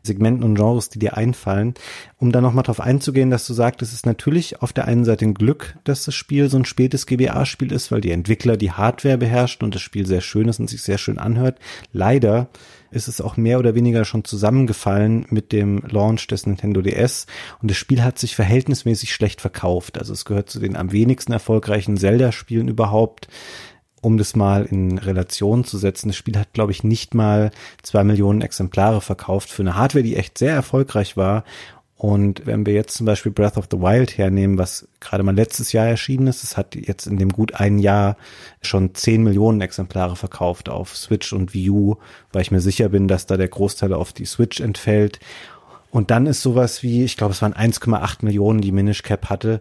Segmenten und Genres, die dir einfallen. Um da nochmal drauf einzugehen, dass du sagst, es ist natürlich auf der einen Seite ein Glück, dass das Spiel so ein spätes GBA-Spiel ist, weil die Entwickler die Hardware beherrschen und das Spiel sehr schön ist und sich sehr schön anhört. Leider ist es auch mehr oder weniger schon zusammengefallen mit dem Launch des Nintendo DS und das Spiel hat sich verhältnismäßig schlecht verkauft. Also es gehört zu den am wenigsten erfolgreichen Zelda-Spielen überhaupt um das mal in Relation zu setzen, das Spiel hat, glaube ich, nicht mal zwei Millionen Exemplare verkauft für eine Hardware, die echt sehr erfolgreich war. Und wenn wir jetzt zum Beispiel Breath of the Wild hernehmen, was gerade mal letztes Jahr erschienen ist, es hat jetzt in dem gut einen Jahr schon zehn Millionen Exemplare verkauft auf Switch und Wii U, weil ich mir sicher bin, dass da der Großteil auf die Switch entfällt. Und dann ist sowas wie, ich glaube, es waren 1,8 Millionen, die Minish Cap hatte.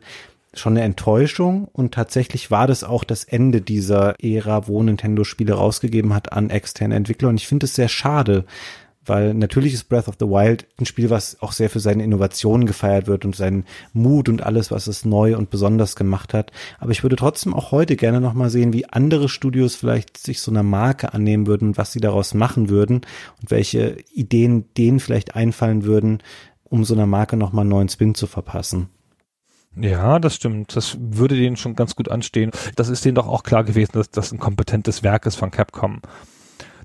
Schon eine Enttäuschung. Und tatsächlich war das auch das Ende dieser Ära, wo Nintendo Spiele rausgegeben hat an externe Entwickler. Und ich finde es sehr schade, weil natürlich ist Breath of the Wild ein Spiel, was auch sehr für seine Innovationen gefeiert wird und seinen Mut und alles, was es neu und besonders gemacht hat. Aber ich würde trotzdem auch heute gerne nochmal sehen, wie andere Studios vielleicht sich so einer Marke annehmen würden was sie daraus machen würden und welche Ideen denen vielleicht einfallen würden, um so einer Marke nochmal einen neuen Spin zu verpassen. Ja, das stimmt. Das würde denen schon ganz gut anstehen. Das ist denen doch auch klar gewesen, dass das ein kompetentes Werk ist von Capcom.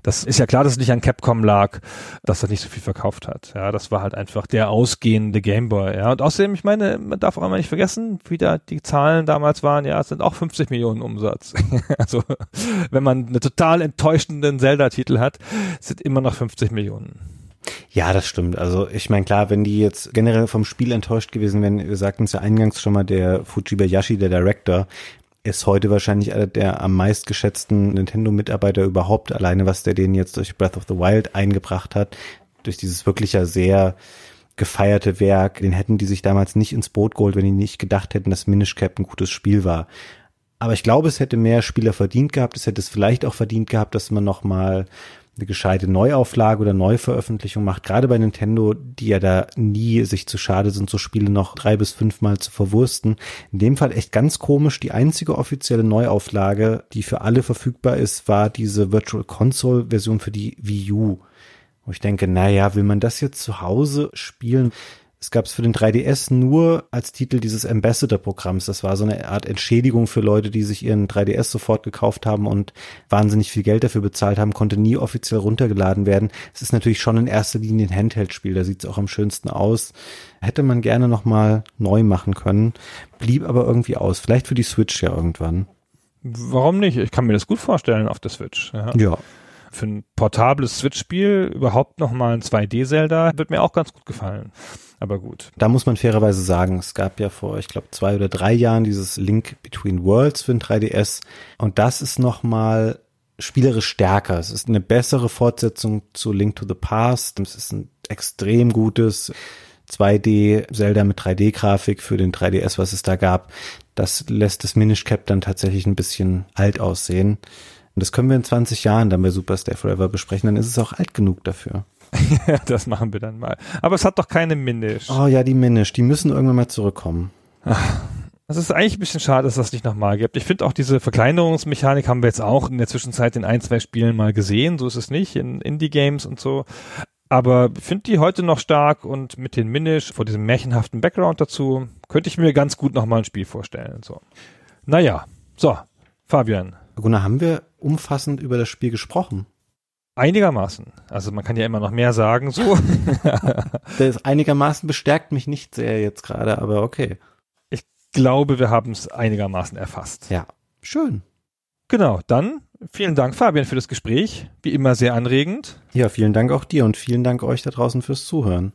Das ist ja klar, dass es nicht an Capcom lag, dass er nicht so viel verkauft hat. Ja, das war halt einfach der ausgehende Gameboy. Ja, und außerdem, ich meine, man darf auch einmal nicht vergessen, wie da die Zahlen damals waren. Ja, es sind auch 50 Millionen Umsatz. also, wenn man einen total enttäuschenden Zelda-Titel hat, sind immer noch 50 Millionen. Ja, das stimmt. Also ich meine, klar, wenn die jetzt generell vom Spiel enttäuscht gewesen wären, wir sagten es ja eingangs schon mal, der Fujibayashi, der Director, ist heute wahrscheinlich einer der am meistgeschätzten Nintendo-Mitarbeiter überhaupt, alleine was der denen jetzt durch Breath of the Wild eingebracht hat, durch dieses wirklich ja sehr gefeierte Werk, den hätten die sich damals nicht ins Boot geholt, wenn die nicht gedacht hätten, dass Minish Cap ein gutes Spiel war. Aber ich glaube, es hätte mehr Spieler verdient gehabt, es hätte es vielleicht auch verdient gehabt, dass man nochmal eine gescheite Neuauflage oder Neuveröffentlichung macht, gerade bei Nintendo, die ja da nie sich zu schade sind, so Spiele noch drei bis fünfmal zu verwursten. In dem Fall echt ganz komisch. Die einzige offizielle Neuauflage, die für alle verfügbar ist, war diese Virtual Console Version für die Wii U. Wo ich denke, naja, will man das jetzt zu Hause spielen? Es gab es für den 3DS nur als Titel dieses Ambassador-Programms. Das war so eine Art Entschädigung für Leute, die sich ihren 3DS sofort gekauft haben und wahnsinnig viel Geld dafür bezahlt haben, konnte nie offiziell runtergeladen werden. Es ist natürlich schon in erster Linie ein Handheld-Spiel, da sieht es auch am schönsten aus. Hätte man gerne nochmal neu machen können, blieb aber irgendwie aus. Vielleicht für die Switch ja irgendwann. Warum nicht? Ich kann mir das gut vorstellen auf der Switch. Ja. ja für ein portables Switch-Spiel überhaupt nochmal ein 2D-Zelda wird mir auch ganz gut gefallen. Aber gut. Da muss man fairerweise sagen, es gab ja vor, ich glaube, zwei oder drei Jahren dieses Link Between Worlds für ein 3DS. Und das ist nochmal spielerisch stärker. Es ist eine bessere Fortsetzung zu Link to the Past. Es ist ein extrem gutes 2D Zelda mit 3D-Grafik für den 3DS, was es da gab. Das lässt das Minish Cap dann tatsächlich ein bisschen alt aussehen. Und das können wir in 20 Jahren dann bei Super Stay Forever besprechen, dann ist es auch alt genug dafür. das machen wir dann mal. Aber es hat doch keine Minish. Oh ja, die Minish, die müssen irgendwann mal zurückkommen. Das ist eigentlich ein bisschen schade, dass das nicht nochmal gibt. Ich finde auch diese Verkleinerungsmechanik haben wir jetzt auch in der Zwischenzeit in ein, zwei Spielen mal gesehen. So ist es nicht in Indie-Games und so. Aber finde die heute noch stark und mit den Minish vor diesem märchenhaften Background dazu könnte ich mir ganz gut nochmal ein Spiel vorstellen. So. Naja, so, Fabian. Gunnar, haben wir umfassend über das Spiel gesprochen? Einigermaßen. Also man kann ja immer noch mehr sagen, so. das einigermaßen bestärkt mich nicht sehr jetzt gerade, aber okay. Ich glaube, wir haben es einigermaßen erfasst. Ja, schön. Genau, dann vielen Dank, Fabian, für das Gespräch. Wie immer sehr anregend. Ja, vielen Dank auch dir und vielen Dank euch da draußen fürs Zuhören.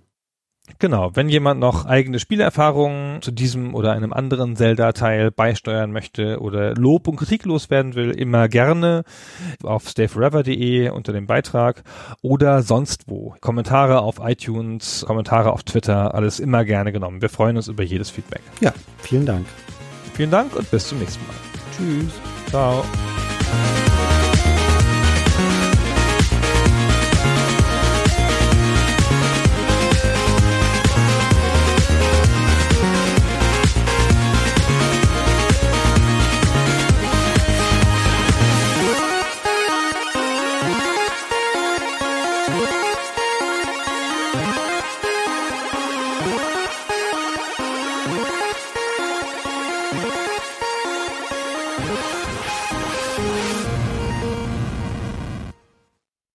Genau, wenn jemand noch eigene Spielerfahrungen zu diesem oder einem anderen Zelda-Teil beisteuern möchte oder Lob und Kritik loswerden will, immer gerne auf stayforever.de unter dem Beitrag oder sonst wo. Kommentare auf iTunes, Kommentare auf Twitter, alles immer gerne genommen. Wir freuen uns über jedes Feedback. Ja, vielen Dank. Vielen Dank und bis zum nächsten Mal. Tschüss. Ciao.